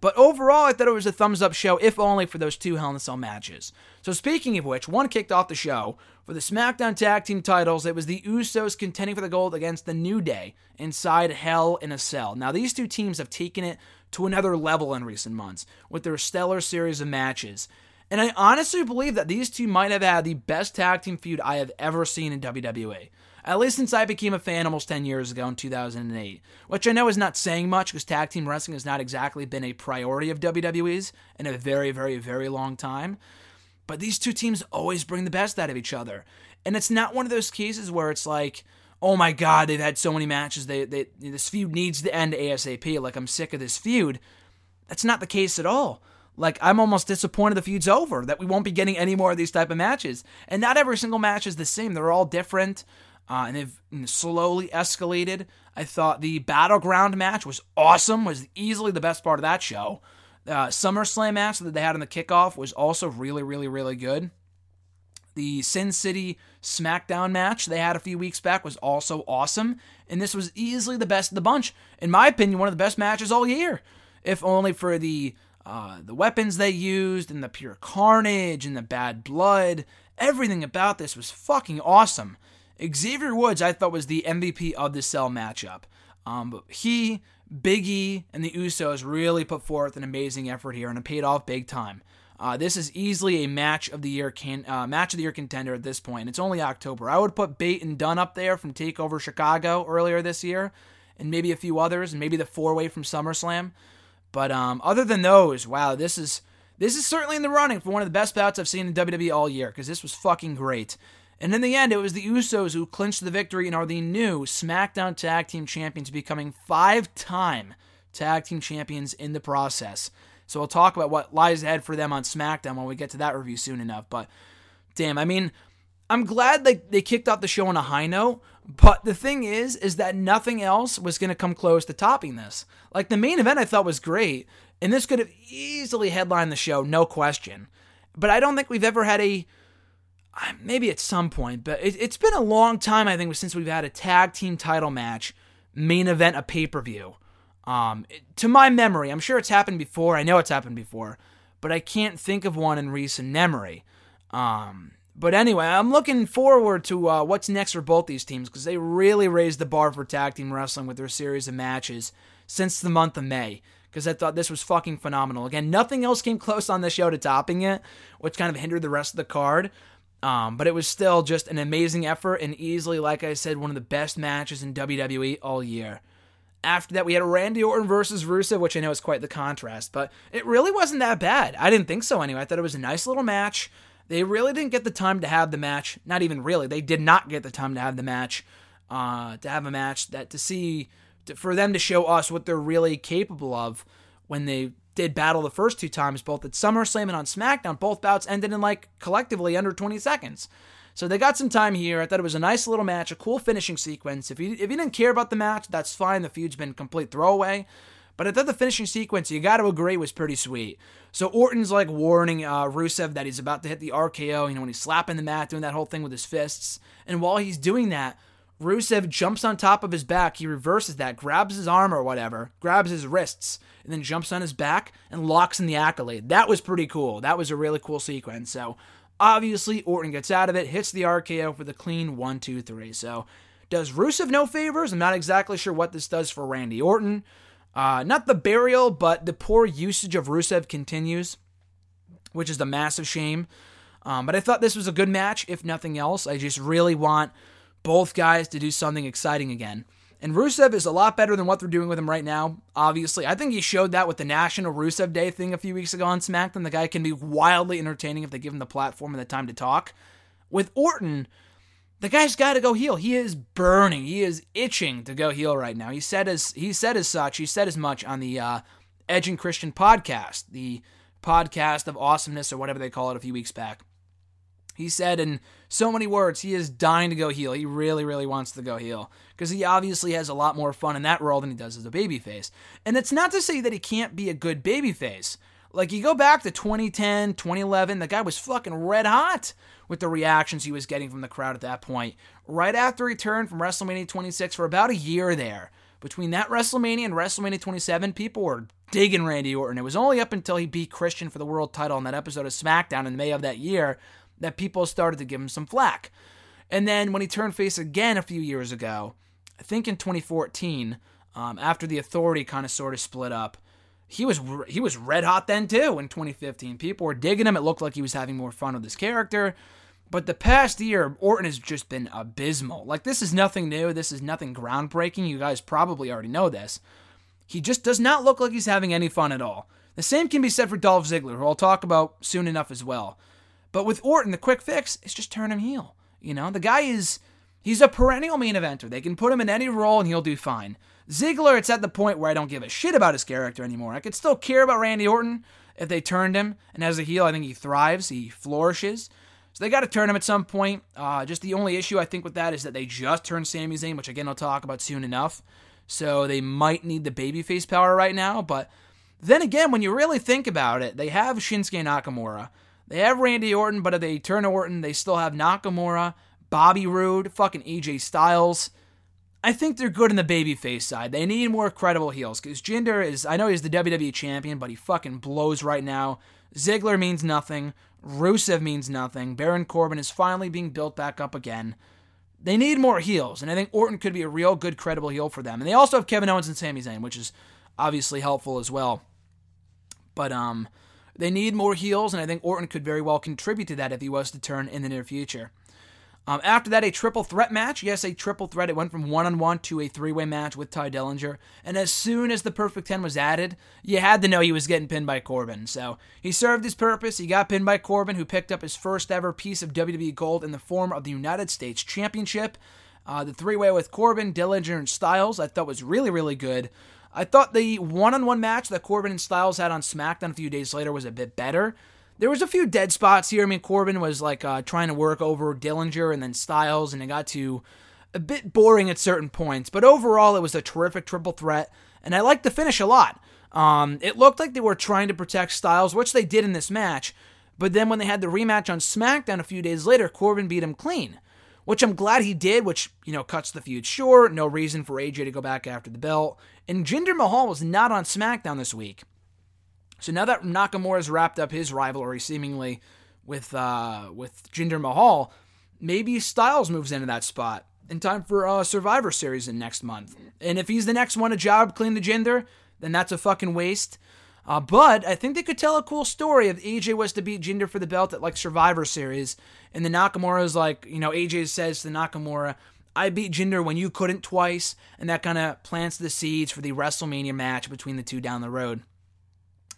But overall, I thought it was a thumbs up show, if only for those two Hell in a Cell matches. So, speaking of which, one kicked off the show. For the SmackDown Tag Team titles, it was the Usos contending for the gold against the New Day inside Hell in a Cell. Now, these two teams have taken it to another level in recent months with their stellar series of matches. And I honestly believe that these two might have had the best tag team feud I have ever seen in WWE at least since I became a fan almost 10 years ago in 2008, which I know is not saying much because tag team wrestling has not exactly been a priority of WWE's in a very, very, very long time. But these two teams always bring the best out of each other. And it's not one of those cases where it's like, oh my God, they've had so many matches, they, they, this feud needs to end ASAP. Like, I'm sick of this feud. That's not the case at all. Like I'm almost disappointed the feud's over, that we won't be getting any more of these type of matches. And not every single match is the same. They're all different uh, and they've slowly escalated. I thought the battleground match was awesome, was easily the best part of that show. Uh, SummerSlam match that they had in the kickoff was also really, really, really good. The Sin City SmackDown match they had a few weeks back was also awesome, and this was easily the best of the bunch. In my opinion, one of the best matches all year, if only for the uh, the weapons they used and the pure carnage and the bad blood. Everything about this was fucking awesome. Xavier Woods, I thought, was the MVP of the cell matchup. Um, but he, Biggie, and the Usos really put forth an amazing effort here, and it paid off big time. Uh, this is easily a match of the year can, uh, match of the year contender at this point. It's only October. I would put Bate and Dunne up there from Takeover Chicago earlier this year, and maybe a few others, and maybe the four way from SummerSlam. But um, other than those, wow, this is this is certainly in the running for one of the best bouts I've seen in WWE all year because this was fucking great. And in the end, it was the Usos who clinched the victory and are the new SmackDown Tag Team Champions, becoming five time Tag Team Champions in the process. So we'll talk about what lies ahead for them on SmackDown when we get to that review soon enough. But damn, I mean, I'm glad they, they kicked off the show on a high note. But the thing is, is that nothing else was going to come close to topping this. Like the main event, I thought was great, and this could have easily headlined the show, no question. But I don't think we've ever had a maybe at some point, but it, has been a long time, I think, since we've had a tag team title match main event a pay per view. Um, to my memory, I'm sure it's happened before. I know it's happened before, but I can't think of one in recent memory. Um, but anyway, I'm looking forward to uh, what's next for both these teams because they really raised the bar for tag team wrestling with their series of matches since the month of May. Because I thought this was fucking phenomenal. Again, nothing else came close on the show to topping it, which kind of hindered the rest of the card. Um, but it was still just an amazing effort and easily, like I said, one of the best matches in WWE all year. After that, we had Randy Orton versus Rusev, which I know is quite the contrast, but it really wasn't that bad. I didn't think so anyway. I thought it was a nice little match. They really didn't get the time to have the match. Not even really. They did not get the time to have the match. Uh, to have a match that to see, to, for them to show us what they're really capable of when they did battle the first two times, both at SummerSlam and on SmackDown. Both bouts ended in like collectively under 20 seconds. So they got some time here. I thought it was a nice little match, a cool finishing sequence. If you if you didn't care about the match, that's fine. The feud's been complete throwaway. But I thought the finishing sequence, you got to agree, was pretty sweet. So Orton's like warning uh, Rusev that he's about to hit the RKO. You know when he's slapping the mat, doing that whole thing with his fists. And while he's doing that, Rusev jumps on top of his back. He reverses that, grabs his arm or whatever, grabs his wrists, and then jumps on his back and locks in the accolade. That was pretty cool. That was a really cool sequence. So obviously, Orton gets out of it, hits the RKO for the clean one, two, three. So does Rusev no favors? I'm not exactly sure what this does for Randy Orton. Uh, not the burial, but the poor usage of Rusev continues, which is a massive shame. Um, but I thought this was a good match, if nothing else. I just really want both guys to do something exciting again. And Rusev is a lot better than what they're doing with him right now, obviously. I think he showed that with the National Rusev Day thing a few weeks ago on SmackDown. The guy can be wildly entertaining if they give him the platform and the time to talk. With Orton, the guy's got to go heal. He is burning. He is itching to go heal right now. He said as he said as such. He said as much on the uh, Edge and Christian podcast, the podcast of awesomeness or whatever they call it, a few weeks back. He said in so many words, he is dying to go heal. He really, really wants to go heal because he obviously has a lot more fun in that role than he does as a babyface. And it's not to say that he can't be a good babyface. Like you go back to 2010, 2011, the guy was fucking red hot with the reactions he was getting from the crowd at that point. Right after he turned from WrestleMania 26 for about a year there. Between that WrestleMania and WrestleMania 27, people were digging Randy Orton. It was only up until he beat Christian for the world title in that episode of SmackDown in May of that year that people started to give him some flack. And then when he turned face again a few years ago, I think in 2014, um, after the Authority kind of sort of split up, he was he was red hot then too. In 2015, people were digging him. It looked like he was having more fun with his character. But the past year, Orton has just been abysmal. Like this is nothing new. This is nothing groundbreaking. You guys probably already know this. He just does not look like he's having any fun at all. The same can be said for Dolph Ziggler, who I'll talk about soon enough as well. But with Orton, the quick fix is just turn him heel. You know, the guy is he's a perennial main eventer. They can put him in any role and he'll do fine. Ziggler, it's at the point where I don't give a shit about his character anymore. I could still care about Randy Orton if they turned him, and as a heel, I think he thrives, he flourishes. So they got to turn him at some point. Uh, just the only issue I think with that is that they just turned Sami Zayn, which again I'll talk about soon enough. So they might need the babyface power right now. But then again, when you really think about it, they have Shinsuke Nakamura. They have Randy Orton, but if they turn Orton, they still have Nakamura, Bobby Roode, fucking AJ Styles. I think they're good in the babyface side. They need more credible heels because Jinder is, I know he's the WWE champion, but he fucking blows right now. Ziggler means nothing. Rusev means nothing. Baron Corbin is finally being built back up again. They need more heels, and I think Orton could be a real good, credible heel for them. And they also have Kevin Owens and Sami Zayn, which is obviously helpful as well. But um, they need more heels, and I think Orton could very well contribute to that if he was to turn in the near future. Um, after that, a triple threat match. Yes, a triple threat. It went from one on one to a three way match with Tye Dillinger. And as soon as the Perfect 10 was added, you had to know he was getting pinned by Corbin. So he served his purpose. He got pinned by Corbin, who picked up his first ever piece of WWE gold in the form of the United States Championship. Uh, the three way with Corbin, Dillinger, and Styles I thought was really, really good. I thought the one on one match that Corbin and Styles had on SmackDown a few days later was a bit better. There was a few dead spots here. I mean, Corbin was like uh, trying to work over Dillinger and then Styles, and it got to a bit boring at certain points. But overall, it was a terrific triple threat, and I liked the finish a lot. Um, it looked like they were trying to protect Styles, which they did in this match. But then when they had the rematch on SmackDown a few days later, Corbin beat him clean which I'm glad he did, which, you know, cuts the feud short. No reason for AJ to go back after the belt. And Jinder Mahal was not on SmackDown this week. So now that Nakamura's wrapped up his rivalry seemingly with uh, with Jinder Mahal, maybe Styles moves into that spot in time for uh, Survivor Series in next month. And if he's the next one to job clean the Jinder, then that's a fucking waste. Uh, but I think they could tell a cool story if AJ was to beat Jinder for the belt at like Survivor Series, and the Nakamura's like, you know, AJ says to Nakamura, I beat Jinder when you couldn't twice, and that kind of plants the seeds for the WrestleMania match between the two down the road.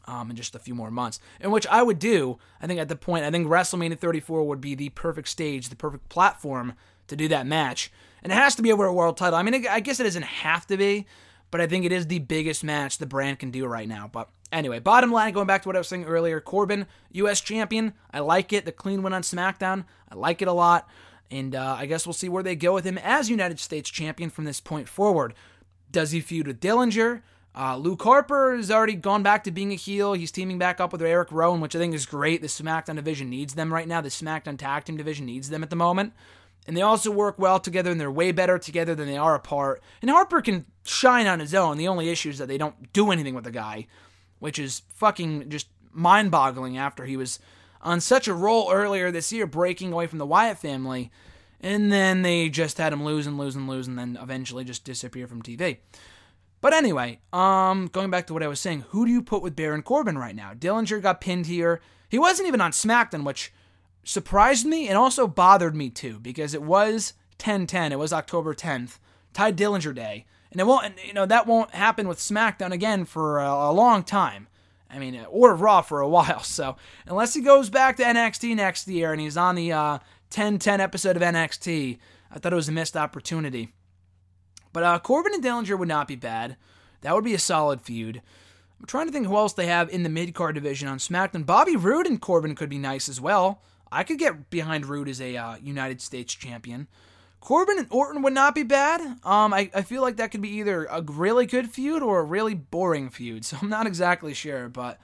Um, in just a few more months, in which I would do. I think at the point, I think WrestleMania 34 would be the perfect stage, the perfect platform to do that match, and it has to be over a world title. I mean, I guess it doesn't have to be, but I think it is the biggest match the brand can do right now. But anyway, bottom line, going back to what I was saying earlier, Corbin, U.S. champion. I like it. The clean win on SmackDown. I like it a lot. And uh, I guess we'll see where they go with him as United States champion from this point forward. Does he feud with Dillinger? Uh, Luke Harper has already gone back to being a heel. He's teaming back up with Eric Rowan, which I think is great. The SmackDown division needs them right now. The SmackDown tag team division needs them at the moment. And they also work well together and they're way better together than they are apart. And Harper can shine on his own. The only issue is that they don't do anything with the guy, which is fucking just mind boggling after he was on such a roll earlier this year, breaking away from the Wyatt family. And then they just had him lose and lose and lose and then eventually just disappear from TV. But anyway, um, going back to what I was saying, who do you put with Baron Corbin right now? Dillinger got pinned here. He wasn't even on SmackDown, which surprised me and also bothered me too, because it was 10-10. It was October 10th, Tye Dillinger Day, and it won't. You know that won't happen with SmackDown again for a, a long time. I mean, or Raw for a while. So unless he goes back to NXT next year and he's on the uh, 10-10 episode of NXT, I thought it was a missed opportunity. But uh, Corbin and Dillinger would not be bad. That would be a solid feud. I'm trying to think who else they have in the mid card division on SmackDown. Bobby Roode and Corbin could be nice as well. I could get behind Roode as a uh, United States champion. Corbin and Orton would not be bad. Um, I, I feel like that could be either a really good feud or a really boring feud. So I'm not exactly sure, but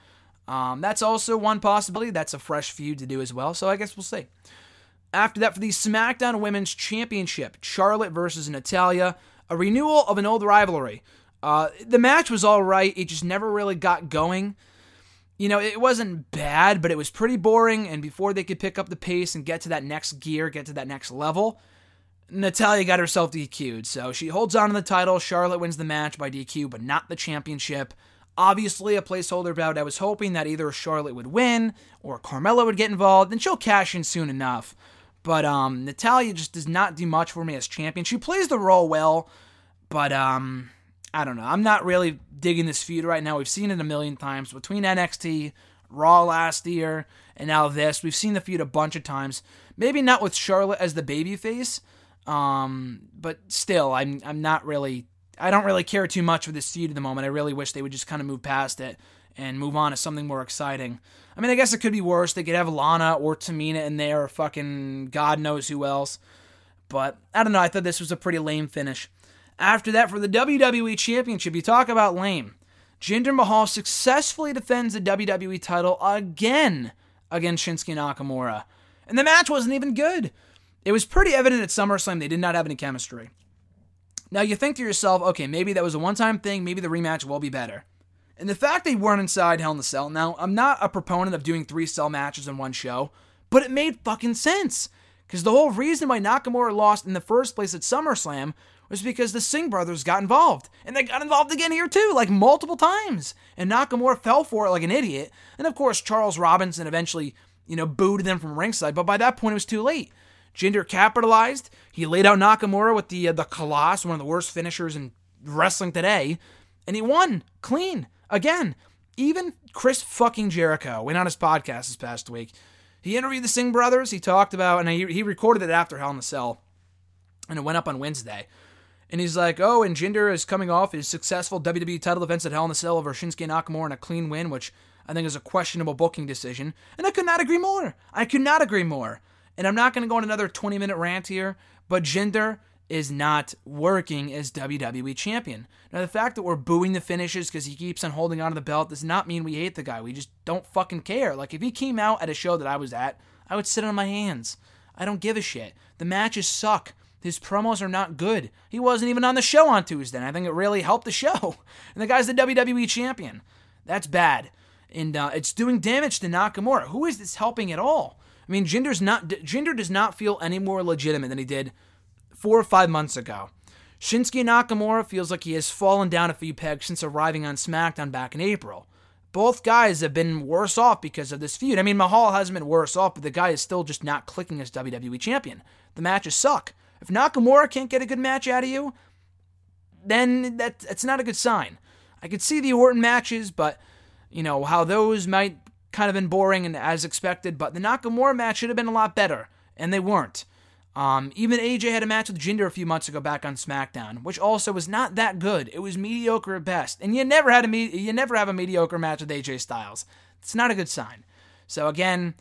um, that's also one possibility. That's a fresh feud to do as well. So I guess we'll see. After that, for the SmackDown Women's Championship, Charlotte versus Natalya, a renewal of an old rivalry. Uh, the match was all right. It just never really got going you know, it wasn't bad, but it was pretty boring. And before they could pick up the pace and get to that next gear, get to that next level, Natalya got herself DQ'd. So she holds on to the title. Charlotte wins the match by DQ, but not the championship. Obviously, a placeholder bout. I was hoping that either Charlotte would win or Carmella would get involved, and she'll cash in soon enough. But um, Natalya just does not do much for me as champion. She plays the role well, but um, I don't know. I'm not really digging this feud right now. We've seen it a million times between NXT, Raw last year, and now this. We've seen the feud a bunch of times. Maybe not with Charlotte as the babyface, um, but still, I'm I'm not really. I don't really care too much for this feud at the moment. I really wish they would just kind of move past it and move on to something more exciting. I mean, I guess it could be worse. They could have Lana or Tamina in there, or fucking God knows who else. But I don't know. I thought this was a pretty lame finish. After that, for the WWE Championship, you talk about lame. Jinder Mahal successfully defends the WWE title again against Shinsuke Nakamura. And the match wasn't even good. It was pretty evident at SummerSlam they did not have any chemistry. Now you think to yourself, okay, maybe that was a one time thing, maybe the rematch will be better. And the fact they weren't inside Hell in a Cell, now, I'm not a proponent of doing three cell matches in one show, but it made fucking sense. Because the whole reason why Nakamura lost in the first place at SummerSlam was because the Singh brothers got involved. And they got involved again here too, like multiple times. And Nakamura fell for it like an idiot. And of course, Charles Robinson eventually, you know, booed them from ringside, but by that point it was too late. Jinder capitalized. He laid out Nakamura with the uh, the Khallas, one of the worst finishers in wrestling today, and he won clean again. Even Chris fucking Jericho went on his podcast this past week. He interviewed the Singh brothers. He talked about, and he, he recorded it after Hell in a Cell, and it went up on Wednesday. And he's like, oh, and Jinder is coming off his successful WWE title defense at Hell in a Cell over Shinsuke Nakamura in a clean win, which I think is a questionable booking decision. And I could not agree more. I could not agree more. And I'm not going to go on another 20 minute rant here, but Jinder is not working as WWE champion. Now, the fact that we're booing the finishes because he keeps on holding on to the belt does not mean we hate the guy. We just don't fucking care. Like, if he came out at a show that I was at, I would sit on my hands. I don't give a shit. The matches suck. His promos are not good. He wasn't even on the show on Tuesday, and I think it really helped the show. And the guy's the WWE champion. That's bad. And uh, it's doing damage to Nakamura. Who is this helping at all? I mean, Jinder's not, Jinder does not feel any more legitimate than he did four or five months ago. Shinsuke Nakamura feels like he has fallen down a few pegs since arriving on SmackDown back in April. Both guys have been worse off because of this feud. I mean, Mahal hasn't been worse off, but the guy is still just not clicking as WWE champion. The matches suck. If Nakamura can't get a good match out of you, then that, that's not a good sign. I could see the Orton matches, but, you know, how those might kind of been boring and as expected, but the Nakamura match should have been a lot better, and they weren't. Um, even AJ had a match with Jinder a few months ago back on SmackDown, which also was not that good. It was mediocre at best, and you never had a me- you never have a mediocre match with AJ Styles. It's not a good sign. So again,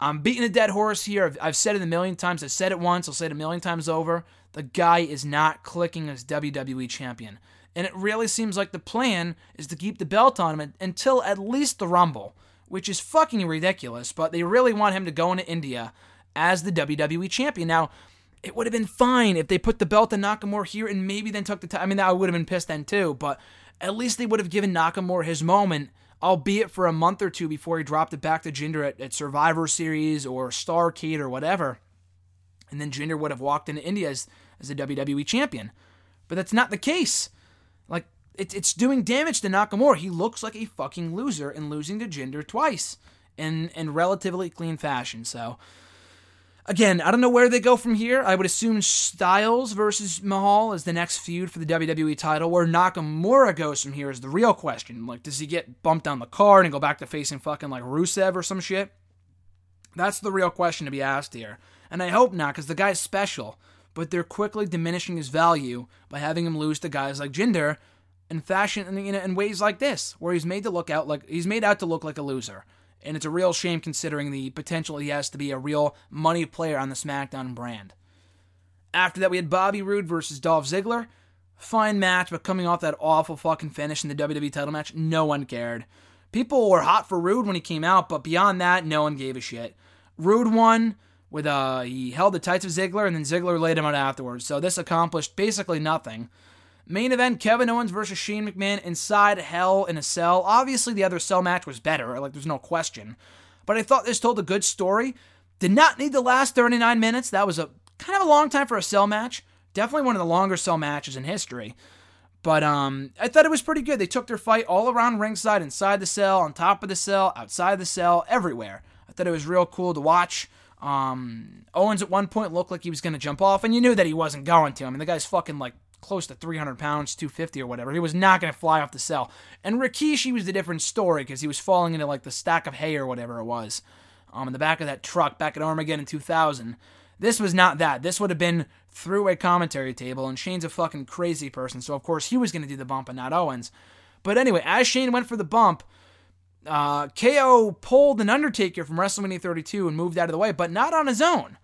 I'm beating a dead horse here. I've, I've said it a million times. I've said it once. I'll say it a million times over. The guy is not clicking as WWE champion. And it really seems like the plan is to keep the belt on him until at least the Rumble, which is fucking ridiculous. But they really want him to go into India as the WWE champion. Now, it would have been fine if they put the belt on Nakamura here and maybe then took the time. I mean, I would have been pissed then too, but at least they would have given Nakamura his moment, albeit for a month or two before he dropped it back to Jinder at, at Survivor Series or Starcade or whatever. And then Jinder would have walked into India as, as a WWE champion. But that's not the case. Like, it, it's doing damage to Nakamura. He looks like a fucking loser and losing to Jinder twice in, in relatively clean fashion. So, Again, I don't know where they go from here. I would assume Styles versus Mahal is the next feud for the WWE title. Where Nakamura goes from here is the real question. Like, does he get bumped down the card and go back to facing fucking like Rusev or some shit? That's the real question to be asked here. And I hope not, because the guy's special. But they're quickly diminishing his value by having him lose to guys like Jinder in fashion in, in ways like this, where he's made to look out like he's made out to look like a loser and it's a real shame considering the potential he has to be a real money player on the SmackDown brand. After that, we had Bobby Roode versus Dolph Ziggler. Fine match, but coming off that awful fucking finish in the WWE title match, no one cared. People were hot for Roode when he came out, but beyond that, no one gave a shit. Roode won with uh he held the tights of Ziggler and then Ziggler laid him out afterwards. So this accomplished basically nothing. Main event Kevin Owens versus Shane McMahon inside Hell in a Cell. Obviously, the other Cell match was better, like, there's no question. But I thought this told a good story. Did not need the last 39 minutes. That was a kind of a long time for a Cell match. Definitely one of the longer Cell matches in history. But um, I thought it was pretty good. They took their fight all around ringside, inside the cell, on top of the cell, outside the cell, everywhere. I thought it was real cool to watch. Um, Owens at one point looked like he was going to jump off, and you knew that he wasn't going to. I mean, the guy's fucking like close to 300 pounds, 250 or whatever. He was not going to fly off the cell. And Rikishi was the different story because he was falling into like the stack of hay or whatever it was um, in the back of that truck back at Armageddon in 2000. This was not that. This would have been through a commentary table, and Shane's a fucking crazy person, so of course he was going to do the bump and not Owens. But anyway, as Shane went for the bump, uh, KO pulled an Undertaker from WrestleMania 32 and moved out of the way, but not on his own.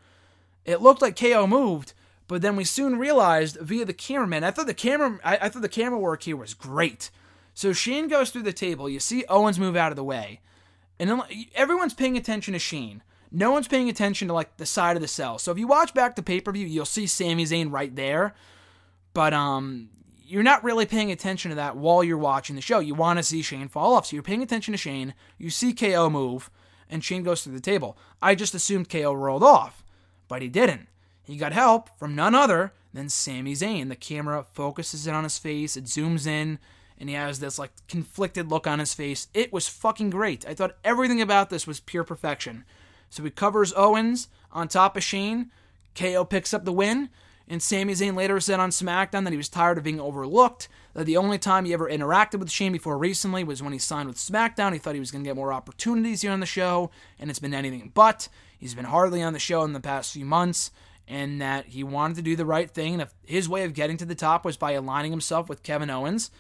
It looked like KO moved, but then we soon realized via the cameraman, I thought the camera, I, I thought the camera work here was great. So Shane goes through the table. You see Owens move out of the way, and everyone's paying attention to Shane. No one's paying attention to like the side of the cell. So if you watch back the pay per view, you'll see Sami Zayn right there. But um, you're not really paying attention to that while you're watching the show. You want to see Shane fall off, so you're paying attention to Shane. You see KO move, and Shane goes through the table. I just assumed KO rolled off, but he didn't. He got help from none other than Sami Zayn. The camera focuses in on his face, it zooms in, and he has this like conflicted look on his face. It was fucking great. I thought everything about this was pure perfection. So he covers Owens on top of Shane. KO picks up the win. And Sami Zayn later said on SmackDown that he was tired of being overlooked. That the only time he ever interacted with Shane before recently was when he signed with SmackDown. He thought he was going to get more opportunities here on the show, and it's been anything but. He's been hardly on the show in the past few months and that he wanted to do the right thing. And if his way of getting to the top was by aligning himself with Kevin Owens,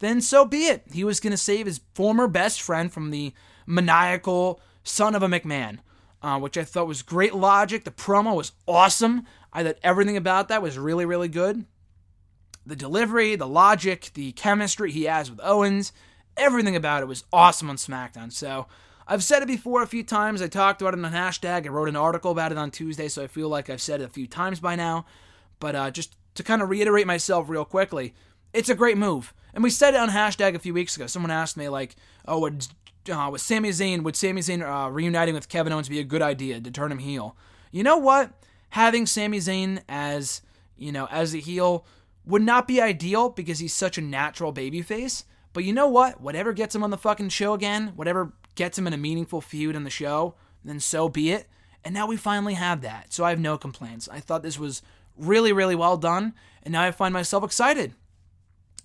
then so be it. He was going to save his former best friend from the maniacal son of a McMahon, uh, which I thought was great logic. The promo was awesome. I thought everything about that was really, really good. The delivery, the logic, the chemistry he has with Owens, everything about it was awesome on SmackDown. So I've said it before a few times. I talked about it on hashtag. I wrote an article about it on Tuesday, so I feel like I've said it a few times by now. But uh, just to kind of reiterate myself real quickly, it's a great move. And we said it on hashtag a few weeks ago. Someone asked me like, "Oh, would uh, with Sami Zayn would Sami Zayn uh, reuniting with Kevin Owens be a good idea to turn him heel?" You know what? Having Sami Zayn as you know as a heel would not be ideal because he's such a natural babyface. But you know what? Whatever gets him on the fucking show again, whatever gets him in a meaningful feud in the show, then so be it. And now we finally have that. So I have no complaints. I thought this was really, really well done. And now I find myself excited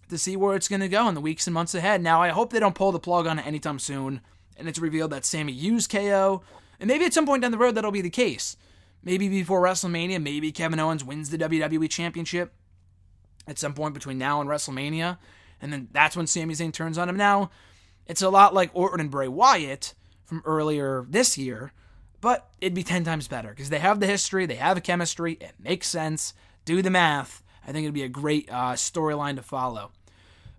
to see where it's going to go in the weeks and months ahead. Now, I hope they don't pull the plug on it anytime soon and it's revealed that Sami used KO. And maybe at some point down the road that'll be the case. Maybe before WrestleMania, maybe Kevin Owens wins the WWE Championship at some point between now and WrestleMania. And then that's when Sami Zayn turns on him. Now, it's a lot like Orton and Bray Wyatt from earlier this year, but it'd be 10 times better because they have the history, they have a chemistry, it makes sense. Do the math. I think it'd be a great uh, storyline to follow.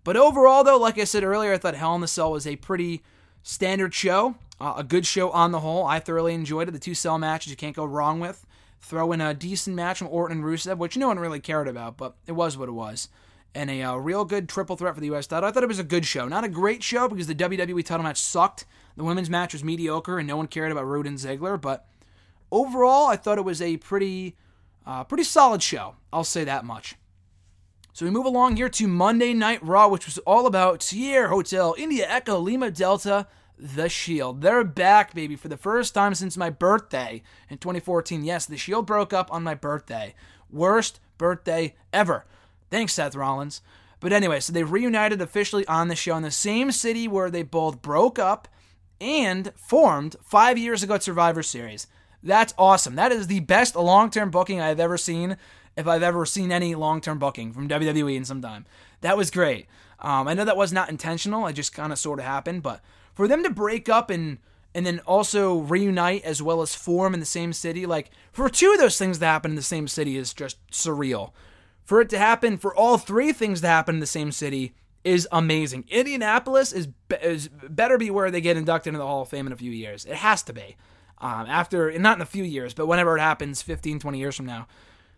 But overall, though, like I said earlier, I thought Hell in the Cell was a pretty standard show, uh, a good show on the whole. I thoroughly enjoyed it. The two cell matches you can't go wrong with. throw in a decent match from Orton and Rusev, which no one really cared about, but it was what it was. And a uh, real good triple threat for the U.S. title. I thought it was a good show. Not a great show because the WWE title match sucked. The women's match was mediocre and no one cared about Roode and Ziggler. But overall, I thought it was a pretty, uh, pretty solid show. I'll say that much. So we move along here to Monday Night Raw, which was all about Sierra Hotel, India Echo, Lima Delta, The Shield. They're back, baby, for the first time since my birthday in 2014. Yes, The Shield broke up on my birthday. Worst birthday ever. Thanks, Seth Rollins. But anyway, so they reunited officially on the show in the same city where they both broke up and formed five years ago at Survivor Series. That's awesome. That is the best long term booking I've ever seen if I've ever seen any long term booking from WWE in some time. That was great. Um, I know that was not intentional. It just kind of sort of happened, but for them to break up and and then also reunite as well as form in the same city, like for two of those things to happen in the same city is just surreal. For it to happen, for all three things to happen in the same city is amazing. Indianapolis is, is better be where they get inducted into the Hall of Fame in a few years. It has to be. Um, after, not in a few years, but whenever it happens, 15, 20 years from now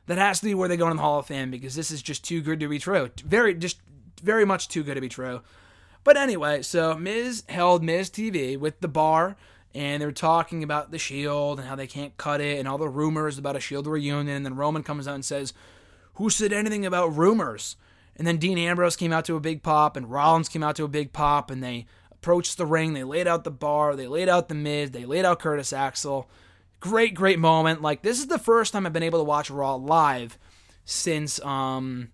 that has to be where they go in the Hall of Fame because this is just too good to be true. Very, just very much too good to be true. But anyway, so Miz held Miz TV with the bar, and they're talking about the Shield and how they can't cut it, and all the rumors about a Shield reunion. And then Roman comes out and says, "Who said anything about rumors?" And then Dean Ambrose came out to a big pop, and Rollins came out to a big pop, and they approached the ring. They laid out the bar, they laid out the Miz, they laid out Curtis Axel. Great, great moment. Like this is the first time I've been able to watch Raw live since um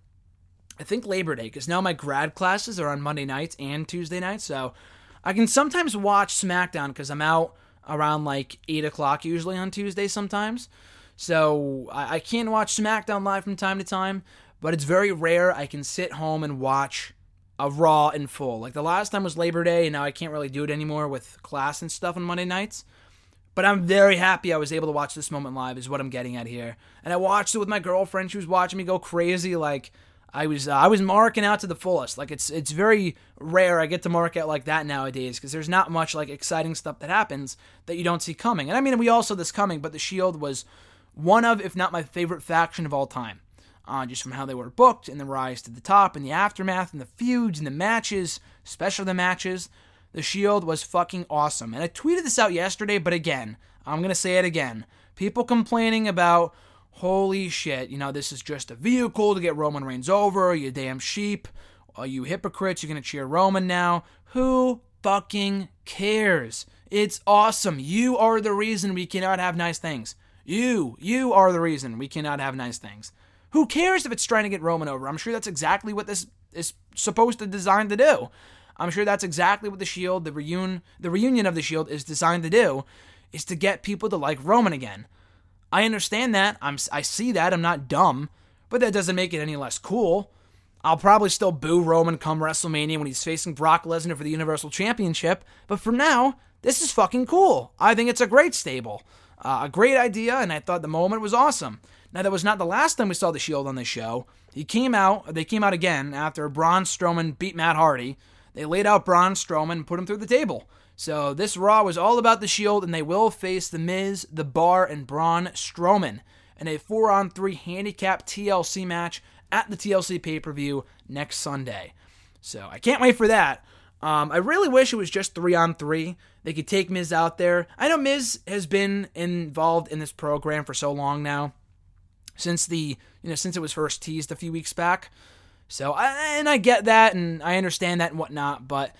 I think Labor Day because now my grad classes are on Monday nights and Tuesday nights, so I can sometimes watch SmackDown because I'm out around like eight o'clock usually on Tuesday sometimes. So I, I can watch SmackDown live from time to time, but it's very rare I can sit home and watch a Raw in full. Like the last time was Labor Day, and now I can't really do it anymore with class and stuff on Monday nights. But I'm very happy I was able to watch this moment live, is what I'm getting at here. And I watched it with my girlfriend. She was watching me go crazy. Like I was, uh, I was marking out to the fullest. Like it's, it's very rare I get to mark out like that nowadays because there's not much like exciting stuff that happens that you don't see coming. And I mean, we all saw this coming, but the Shield was one of, if not my favorite faction of all time. Uh, just from how they were booked and the rise to the top and the aftermath and the feuds and the matches, especially the matches. The Shield was fucking awesome. And I tweeted this out yesterday, but again, I'm going to say it again. People complaining about, holy shit, you know, this is just a vehicle to get Roman Reigns over, you damn sheep, Are uh, you hypocrites, you're going to cheer Roman now. Who fucking cares? It's awesome. You are the reason we cannot have nice things. You, you are the reason we cannot have nice things. Who cares if it's trying to get Roman over? I'm sure that's exactly what this is supposed to design to do. I'm sure that's exactly what the Shield, the reunion, the reunion of the Shield, is designed to do, is to get people to like Roman again. I understand that. I'm, I see that. I'm not dumb, but that doesn't make it any less cool. I'll probably still boo Roman come WrestleMania when he's facing Brock Lesnar for the Universal Championship, but for now, this is fucking cool. I think it's a great stable. Uh, a great idea, and I thought the moment was awesome. Now, that was not the last time we saw the Shield on this show. He came out, they came out again after Braun Strowman beat Matt Hardy. They laid out Braun Strowman and put him through the table. So this Raw was all about the Shield, and they will face The Miz, The Bar, and Braun Strowman in a four-on-three handicap TLC match at the TLC pay-per-view next Sunday. So I can't wait for that. Um, I really wish it was just three on three. They could take Miz out there. I know Miz has been involved in this program for so long now, since the you know since it was first teased a few weeks back. So, I, and I get that and I understand that and whatnot, but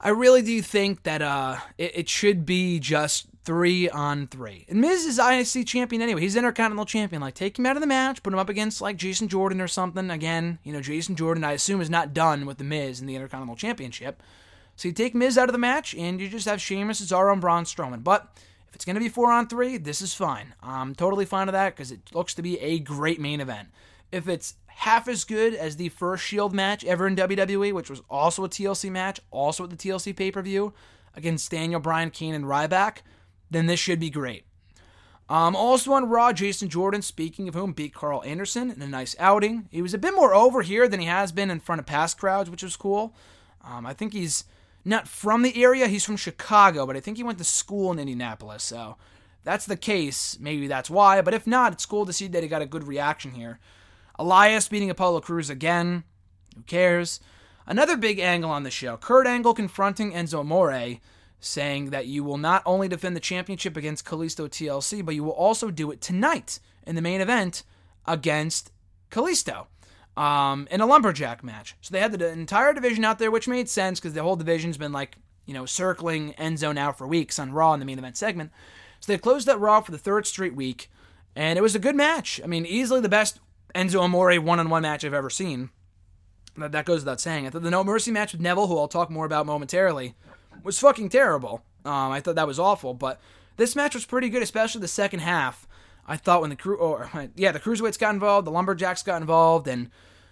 I really do think that uh, it, it should be just three on three. And Miz is IC champion anyway. He's Intercontinental champion. Like, take him out of the match, put him up against like Jason Jordan or something. Again, you know, Jason Jordan, I assume, is not done with the Miz in the Intercontinental Championship. So you take Miz out of the match, and you just have Sheamus, Cesaro, and Braun Strowman. But if it's going to be four on three, this is fine. I'm totally fine with that because it looks to be a great main event. If it's half as good as the first Shield match ever in WWE, which was also a TLC match, also at the TLC pay per view against Daniel Bryan, Kane, and Ryback, then this should be great. Um, also on Raw, Jason Jordan, speaking of whom, beat Karl Anderson in a nice outing. He was a bit more over here than he has been in front of past crowds, which was cool. Um, I think he's not from the area, he's from Chicago, but I think he went to school in Indianapolis, so that's the case, maybe that's why. But if not, it's cool to see that he got a good reaction here. Elias beating Apollo Crews again. Who cares? Another big angle on the show Kurt Angle confronting Enzo Amore, saying that you will not only defend the championship against Kalisto TLC, but you will also do it tonight in the main event against Kalisto um, in a lumberjack match. So they had the entire division out there, which made sense because the whole division's been like, you know, circling Enzo now for weeks on Raw in the main event segment. So they closed that Raw for the third straight week, and it was a good match. I mean, easily the best Enzo Amore one on one match I've ever seen. That, that goes without saying. I thought the No Mercy match with Neville, who I'll talk more about momentarily, was fucking terrible. Um, I thought that was awful, but this match was pretty good, especially the second half. I thought when the crew, or yeah, the cruiserweights got involved, the lumberjacks got involved, and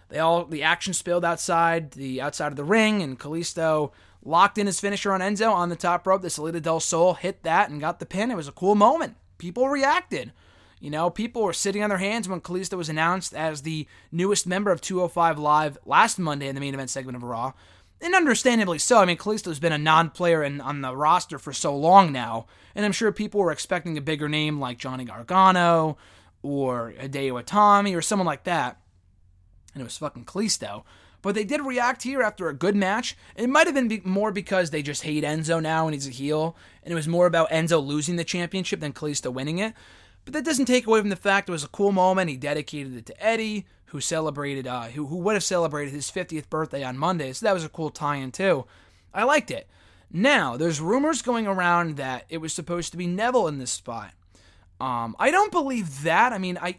they all the action spilled outside the outside of the ring, and Kalisto locked in his finisher on Enzo on the top rope. The Salida del Sol hit that and got the pin. It was a cool moment. People reacted. You know, people were sitting on their hands when Kalisto was announced as the newest member of 205 Live last Monday in the main event segment of Raw. And understandably so. I mean, Kalisto's been a non-player in, on the roster for so long now, and I'm sure people were expecting a bigger name like Johnny Gargano or Hideo Itami or someone like that. And it was fucking Kalisto. But they did react here after a good match. It might have been be- more because they just hate Enzo now and he's a heel, and it was more about Enzo losing the championship than Kalisto winning it. But that doesn't take away from the fact it was a cool moment. He dedicated it to Eddie, who celebrated, uh, who who would have celebrated his 50th birthday on Monday. So that was a cool tie-in too. I liked it. Now there's rumors going around that it was supposed to be Neville in this spot. Um, I don't believe that. I mean, I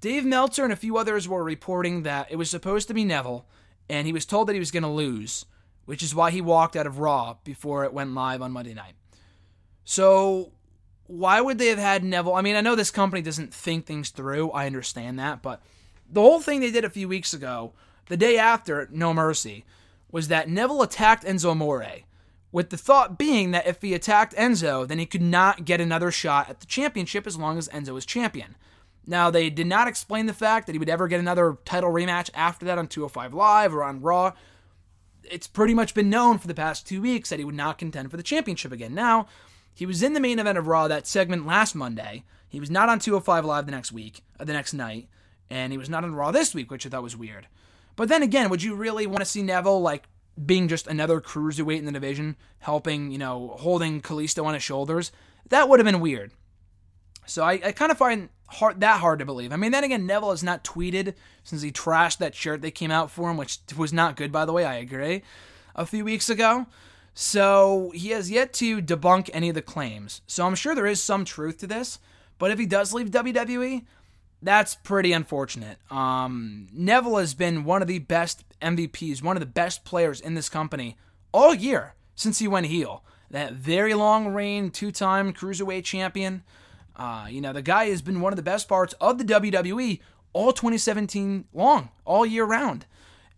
Dave Meltzer and a few others were reporting that it was supposed to be Neville, and he was told that he was going to lose, which is why he walked out of Raw before it went live on Monday night. So why would they have had Neville? I mean, I know this company doesn't think things through. I understand that, but the whole thing they did a few weeks ago, the day after No Mercy, was that Neville attacked Enzo Amore, with the thought being that if he attacked Enzo, then he could not get another shot at the championship as long as Enzo was champion. Now, they did not explain the fact that he would ever get another title rematch after that on 205 Live or on Raw. It's pretty much been known for the past two weeks that he would not contend for the championship again. Now, he was in the main event of Raw that segment last Monday. He was not on 205 Live the next week, uh, the next night, and he was not on Raw this week, which I thought was weird. But then again, would you really want to see Neville like being just another cruiserweight in the division, helping, you know, holding Kalisto on his shoulders? That would have been weird. So I, I kind of find hard, that hard to believe. I mean, then again, Neville has not tweeted since he trashed that shirt that came out for him, which was not good, by the way. I agree. A few weeks ago. So he has yet to debunk any of the claims. So I'm sure there is some truth to this. But if he does leave WWE, that's pretty unfortunate. Um, Neville has been one of the best MVPs, one of the best players in this company all year since he went heel. That very long reign, two time cruiserweight champion. Uh, you know, the guy has been one of the best parts of the WWE all 2017 long, all year round.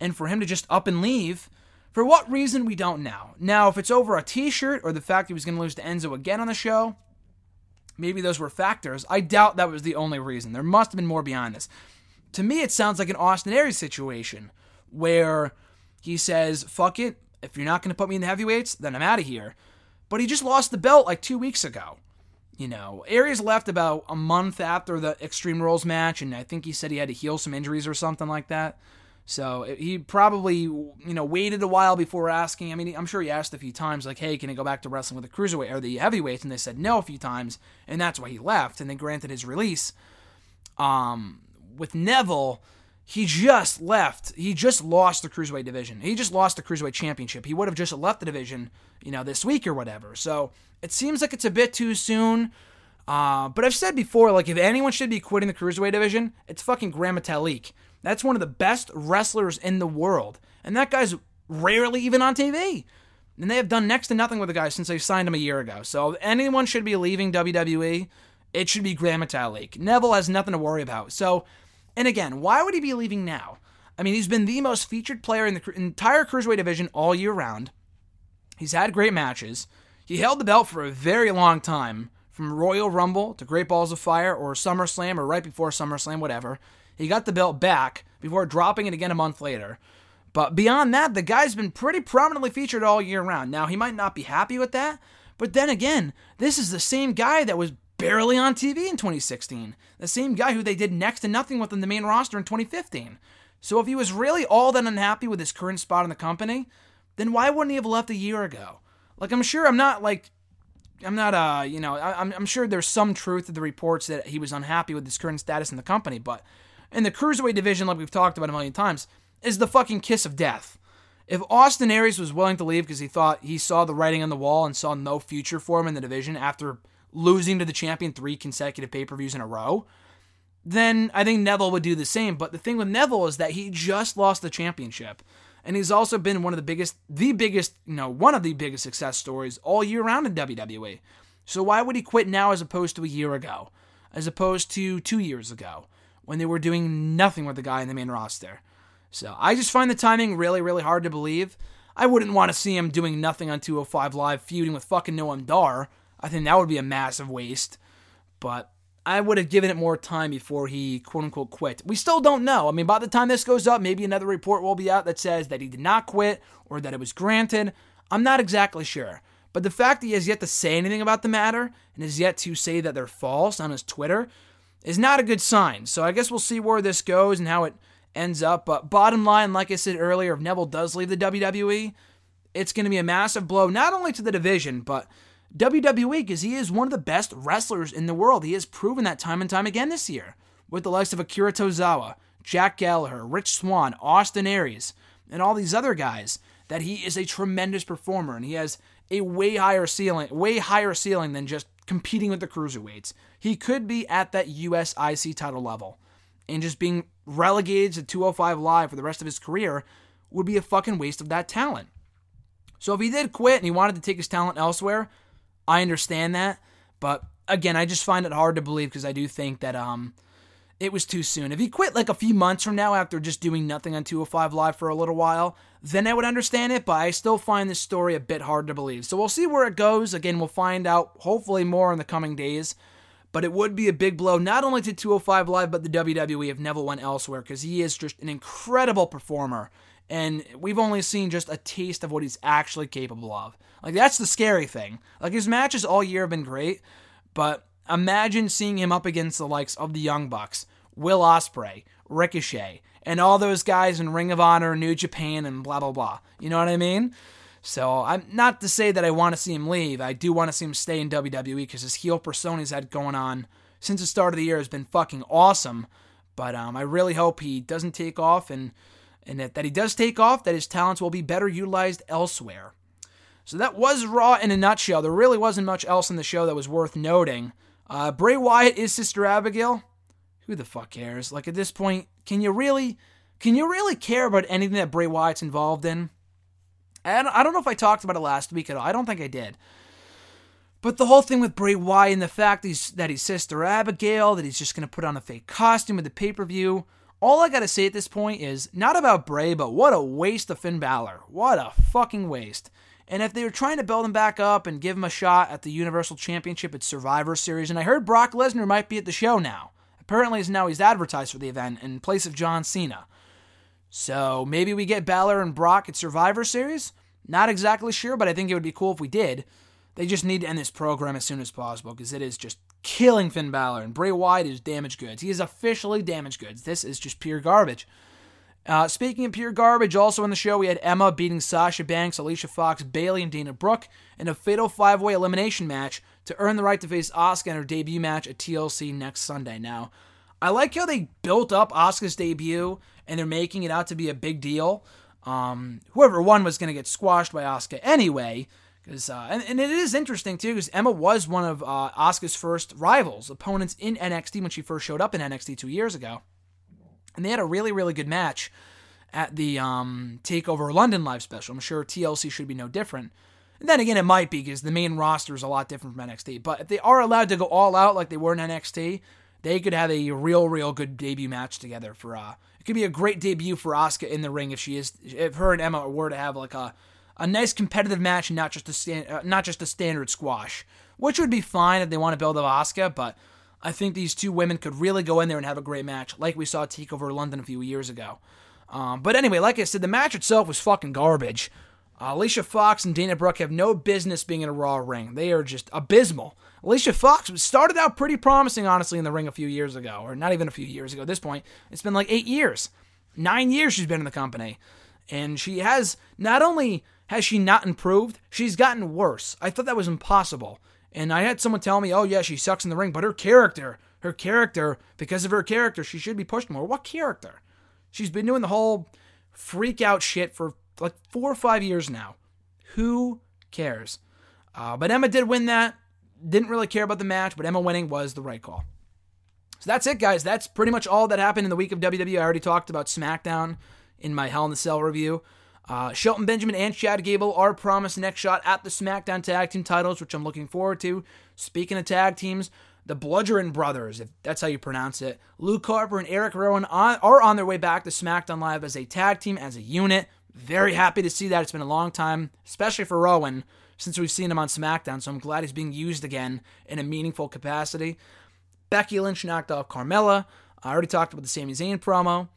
And for him to just up and leave, for what reason, we don't know. Now, if it's over a t shirt or the fact he was going to lose to Enzo again on the show, maybe those were factors. I doubt that was the only reason. There must have been more behind this. To me, it sounds like an Austin Aries situation where he says, fuck it, if you're not going to put me in the heavyweights, then I'm out of here. But he just lost the belt like two weeks ago. You know, Aries left about a month after the Extreme Rules match, and I think he said he had to heal some injuries or something like that. So he probably, you know, waited a while before asking. I mean, I'm sure he asked a few times, like, "Hey, can I go back to wrestling with the cruiserweight or the heavyweights?" And they said no a few times, and that's why he left. And they granted his release. Um, with Neville, he just left. He just lost the cruiserweight division. He just lost the cruiserweight championship. He would have just left the division, you know, this week or whatever. So it seems like it's a bit too soon. Uh, but I've said before, like, if anyone should be quitting the cruiserweight division, it's fucking Gran Metalik. That's one of the best wrestlers in the world. And that guy's rarely even on TV. And they have done next to nothing with the guy since they signed him a year ago. So anyone should be leaving WWE, it should be Gran Metalik. Neville has nothing to worry about. So, and again, why would he be leaving now? I mean, he's been the most featured player in the entire Cruiserweight division all year round. He's had great matches. He held the belt for a very long time, from Royal Rumble to Great Balls of Fire or SummerSlam or right before SummerSlam, whatever. He got the belt back before dropping it again a month later. But beyond that, the guy's been pretty prominently featured all year round. Now, he might not be happy with that, but then again, this is the same guy that was barely on TV in 2016. The same guy who they did next to nothing with in the main roster in 2015. So if he was really all that unhappy with his current spot in the company, then why wouldn't he have left a year ago? Like I'm sure I'm not like I'm not uh you know I, am I'm sure there's some truth to the reports that he was unhappy with his current status in the company, but in the cruiserweight division, like we've talked about a million times, is the fucking kiss of death. If Austin Aries was willing to leave because he thought he saw the writing on the wall and saw no future for him in the division after losing to the champion three consecutive pay per views in a row, then I think Neville would do the same. But the thing with Neville is that he just lost the championship. And he's also been one of the biggest, the biggest, you know, one of the biggest success stories all year round in WWE. So why would he quit now as opposed to a year ago, as opposed to two years ago, when they were doing nothing with the guy in the main roster? So I just find the timing really, really hard to believe. I wouldn't want to see him doing nothing on 205 Live, feuding with fucking Noam Dar. I think that would be a massive waste. But I would have given it more time before he quote unquote quit. We still don't know. I mean, by the time this goes up, maybe another report will be out that says that he did not quit or that it was granted. I'm not exactly sure. But the fact that he has yet to say anything about the matter and has yet to say that they're false on his Twitter is not a good sign. So I guess we'll see where this goes and how it ends up. But bottom line, like I said earlier, if Neville does leave the WWE, it's going to be a massive blow, not only to the division, but WWE because he is one of the best wrestlers in the world. He has proven that time and time again this year with the likes of Akira Tozawa, Jack Gallagher, Rich Swann, Austin Aries, and all these other guys that he is a tremendous performer and he has a way higher ceiling, way higher ceiling than just competing with the cruiserweights. He could be at that US IC title level and just being relegated to 205 live for the rest of his career would be a fucking waste of that talent. So if he did quit and he wanted to take his talent elsewhere, I understand that, but again, I just find it hard to believe because I do think that um it was too soon. If he quit like a few months from now after just doing nothing on 205 Live for a little while, then I would understand it, but I still find this story a bit hard to believe. So we'll see where it goes. Again, we'll find out hopefully more in the coming days. But it would be a big blow not only to 205 Live, but the WWE if Neville went elsewhere because he is just an incredible performer. And we've only seen just a taste of what he's actually capable of. Like that's the scary thing. Like his matches all year have been great, but imagine seeing him up against the likes of the Young Bucks, Will Ospreay, Ricochet, and all those guys in Ring of Honor, New Japan, and blah blah blah. You know what I mean? So I'm not to say that I want to see him leave. I do want to see him stay in WWE because his heel persona he's had going on since the start of the year has been fucking awesome. But um, I really hope he doesn't take off and and that, that he does take off, that his talents will be better utilized elsewhere. So that was Raw in a nutshell. There really wasn't much else in the show that was worth noting. Uh, Bray Wyatt is Sister Abigail. Who the fuck cares? Like at this point, can you really, can you really care about anything that Bray Wyatt's involved in? And I don't know if I talked about it last week at all. I don't think I did. But the whole thing with Bray Wyatt and the fact that he's, that he's Sister Abigail, that he's just going to put on a fake costume at the pay per view, all I got to say at this point is not about Bray, but what a waste of Finn Balor. What a fucking waste. And if they were trying to build him back up and give him a shot at the Universal Championship at Survivor Series, and I heard Brock Lesnar might be at the show now. Apparently, now he's advertised for the event in place of John Cena. So maybe we get Balor and Brock at Survivor Series? Not exactly sure, but I think it would be cool if we did. They just need to end this program as soon as possible because it is just killing Finn Balor. And Bray Wyatt is damaged goods. He is officially damaged goods. This is just pure garbage. Uh, speaking of pure garbage, also in the show, we had Emma beating Sasha Banks, Alicia Fox, Bayley, and Dana Brooke in a fatal five way elimination match to earn the right to face Asuka in her debut match at TLC next Sunday. Now, I like how they built up Asuka's debut and they're making it out to be a big deal. Um, whoever won was going to get squashed by Asuka anyway. Because uh, and, and, it is interesting too, because Emma was one of uh, Asuka's first rivals, opponents in NXT when she first showed up in NXT two years ago and they had a really really good match at the um, Takeover London live special. I'm sure TLC should be no different. And then again, it might be because the main roster is a lot different from NXT. But if they are allowed to go all out like they were in NXT, they could have a real, real good debut match together. For uh, it could be a great debut for Asuka in the ring if she is, if her and Emma were to have like a, a nice competitive match, and not just a stand, uh, not just a standard squash, which would be fine if they want to build up Asuka. But I think these two women could really go in there and have a great match, like we saw take over London a few years ago. Um, but anyway, like I said, the match itself was fucking garbage. Uh, Alicia Fox and Dana Brooke have no business being in a Raw ring. They are just abysmal. Alicia Fox started out pretty promising, honestly, in the ring a few years ago, or not even a few years ago at this point. It's been like eight years. Nine years she's been in the company. And she has, not only has she not improved, she's gotten worse. I thought that was impossible. And I had someone tell me, oh, yeah, she sucks in the ring, but her character, her character, because of her character, she should be pushed more. What character? She's been doing the whole freak out shit for like four or five years now. Who cares? Uh, but Emma did win that. Didn't really care about the match, but Emma winning was the right call. So that's it, guys. That's pretty much all that happened in the week of WWE. I already talked about SmackDown in my Hell in the Cell review. Uh, Shelton Benjamin and Chad Gable are promised next shot at the SmackDown Tag Team titles, which I'm looking forward to. Speaking of tag teams, the Bludgeon Brothers, if that's how you pronounce it, Luke Harper and Eric Rowan on, are on their way back to SmackDown Live as a tag team, as a unit. Very happy to see that. It's been a long time, especially for Rowan, since we've seen him on SmackDown, so I'm glad he's being used again in a meaningful capacity. Becky Lynch knocked off Carmella. I already talked about the Sami Zayn promo.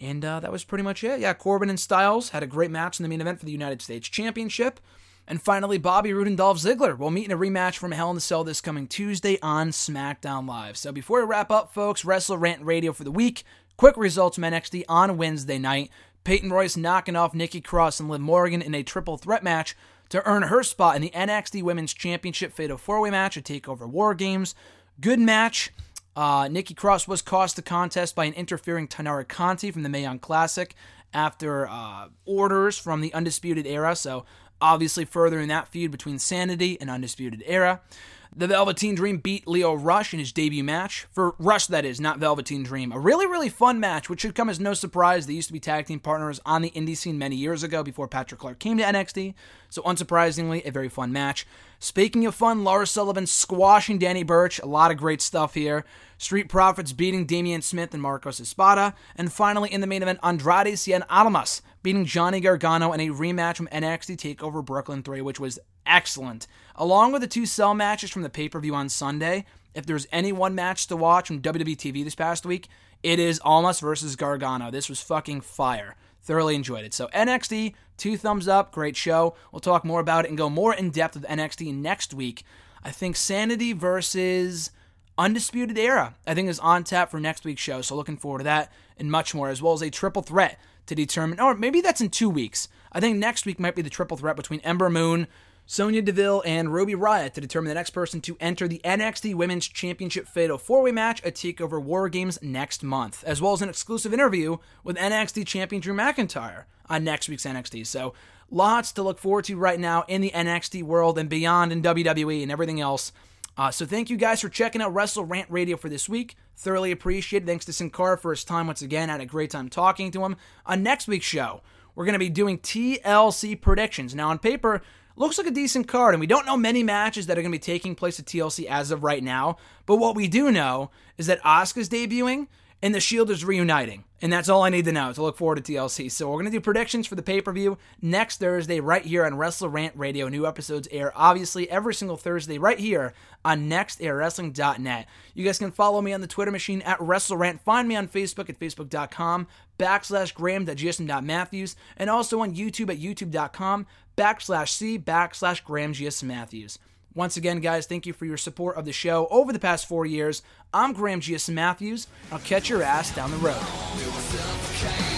And uh, that was pretty much it. Yeah, Corbin and Styles had a great match in the main event for the United States Championship. And finally, Bobby Roode and Dolph Ziggler will meet in a rematch from Hell in the Cell this coming Tuesday on SmackDown Live. So before we wrap up, folks, Wrestle Rant Radio for the week. Quick results from NXT on Wednesday night. Peyton Royce knocking off Nikki Cross and Liv Morgan in a triple threat match to earn her spot in the NXT Women's Championship Fatal 4 Way match at TakeOver War Games. Good match. Uh, Nikki Cross was cost the contest by an interfering Taynara Conti from the Mae Young Classic after uh, orders from the Undisputed Era, so obviously furthering that feud between Sanity and Undisputed Era. The Velveteen Dream beat Lio Rush in his debut match. For Rush, that is, not Velveteen Dream. A really, really fun match, which should come as no surprise. They used to be tag team partners on the indie scene many years ago before Patrick Clark came to NXT. So, unsurprisingly, a very fun match. Speaking of fun, Lars Sullivan squashing Danny Burch. A lot of great stuff here. Street Profits beating Damian Smith and Marcos Espada. And finally, in the main event, Andrade Cien Almas beating Johnny Gargano in a rematch from NXT TakeOver Brooklyn 3, which was excellent. Along with the two cell matches from the pay per view on Sunday, if there's any one match to watch from WWE TV this past week, it is Almas versus Gargano. This was fucking fire. Thoroughly enjoyed it. So NXT, two thumbs up, great show. We'll talk more about it and go more in depth with NXT next week. I think Sanity versus Undisputed Era, I think is on tap for next week's show. So looking forward to that and much more, as well as a triple threat to determine, or maybe that's in two weeks. I think next week might be the triple threat between Ember Moon, Sonya Deville, and Ruby Riot to determine the next person to enter the NXT Women's Championship Fatal 4 Way match at TakeOver War Games next month, as well as an exclusive interview with NXT Champion Drew McIntyre on next week's NXT. So, lots to look forward to right now in the NXT world and beyond in WWE and everything else. Uh, so, thank you guys for checking out Wrestle Rant Radio for this week. Thoroughly appreciated. Thanks to Sin Cara for his time once again. Had a great time talking to him. On next week's show, we're going to be doing TLC predictions. Now, on paper, looks like a decent card, and we don't know many matches that are going to be taking place at TLC as of right now. But what we do know is that Asuka's debuting and the Shield is reuniting. And that's all I need to know to look forward to TLC. So we're going to do predictions for the pay per view next Thursday, right here on Wrestle Rant Radio. New episodes air, obviously, every single Thursday, right here on nexterawrestling.net. You guys can follow me on the Twitter machine at WrestleRant. Find me on Facebook at facebook.com backslash graham.gsm.matthews and also on YouTube at youtube.com backslash c backslash graham Matthews. Once again, guys, thank you for your support of the show over the past four years. I'm Graham G.S. Matthews. I'll catch your ass down the road.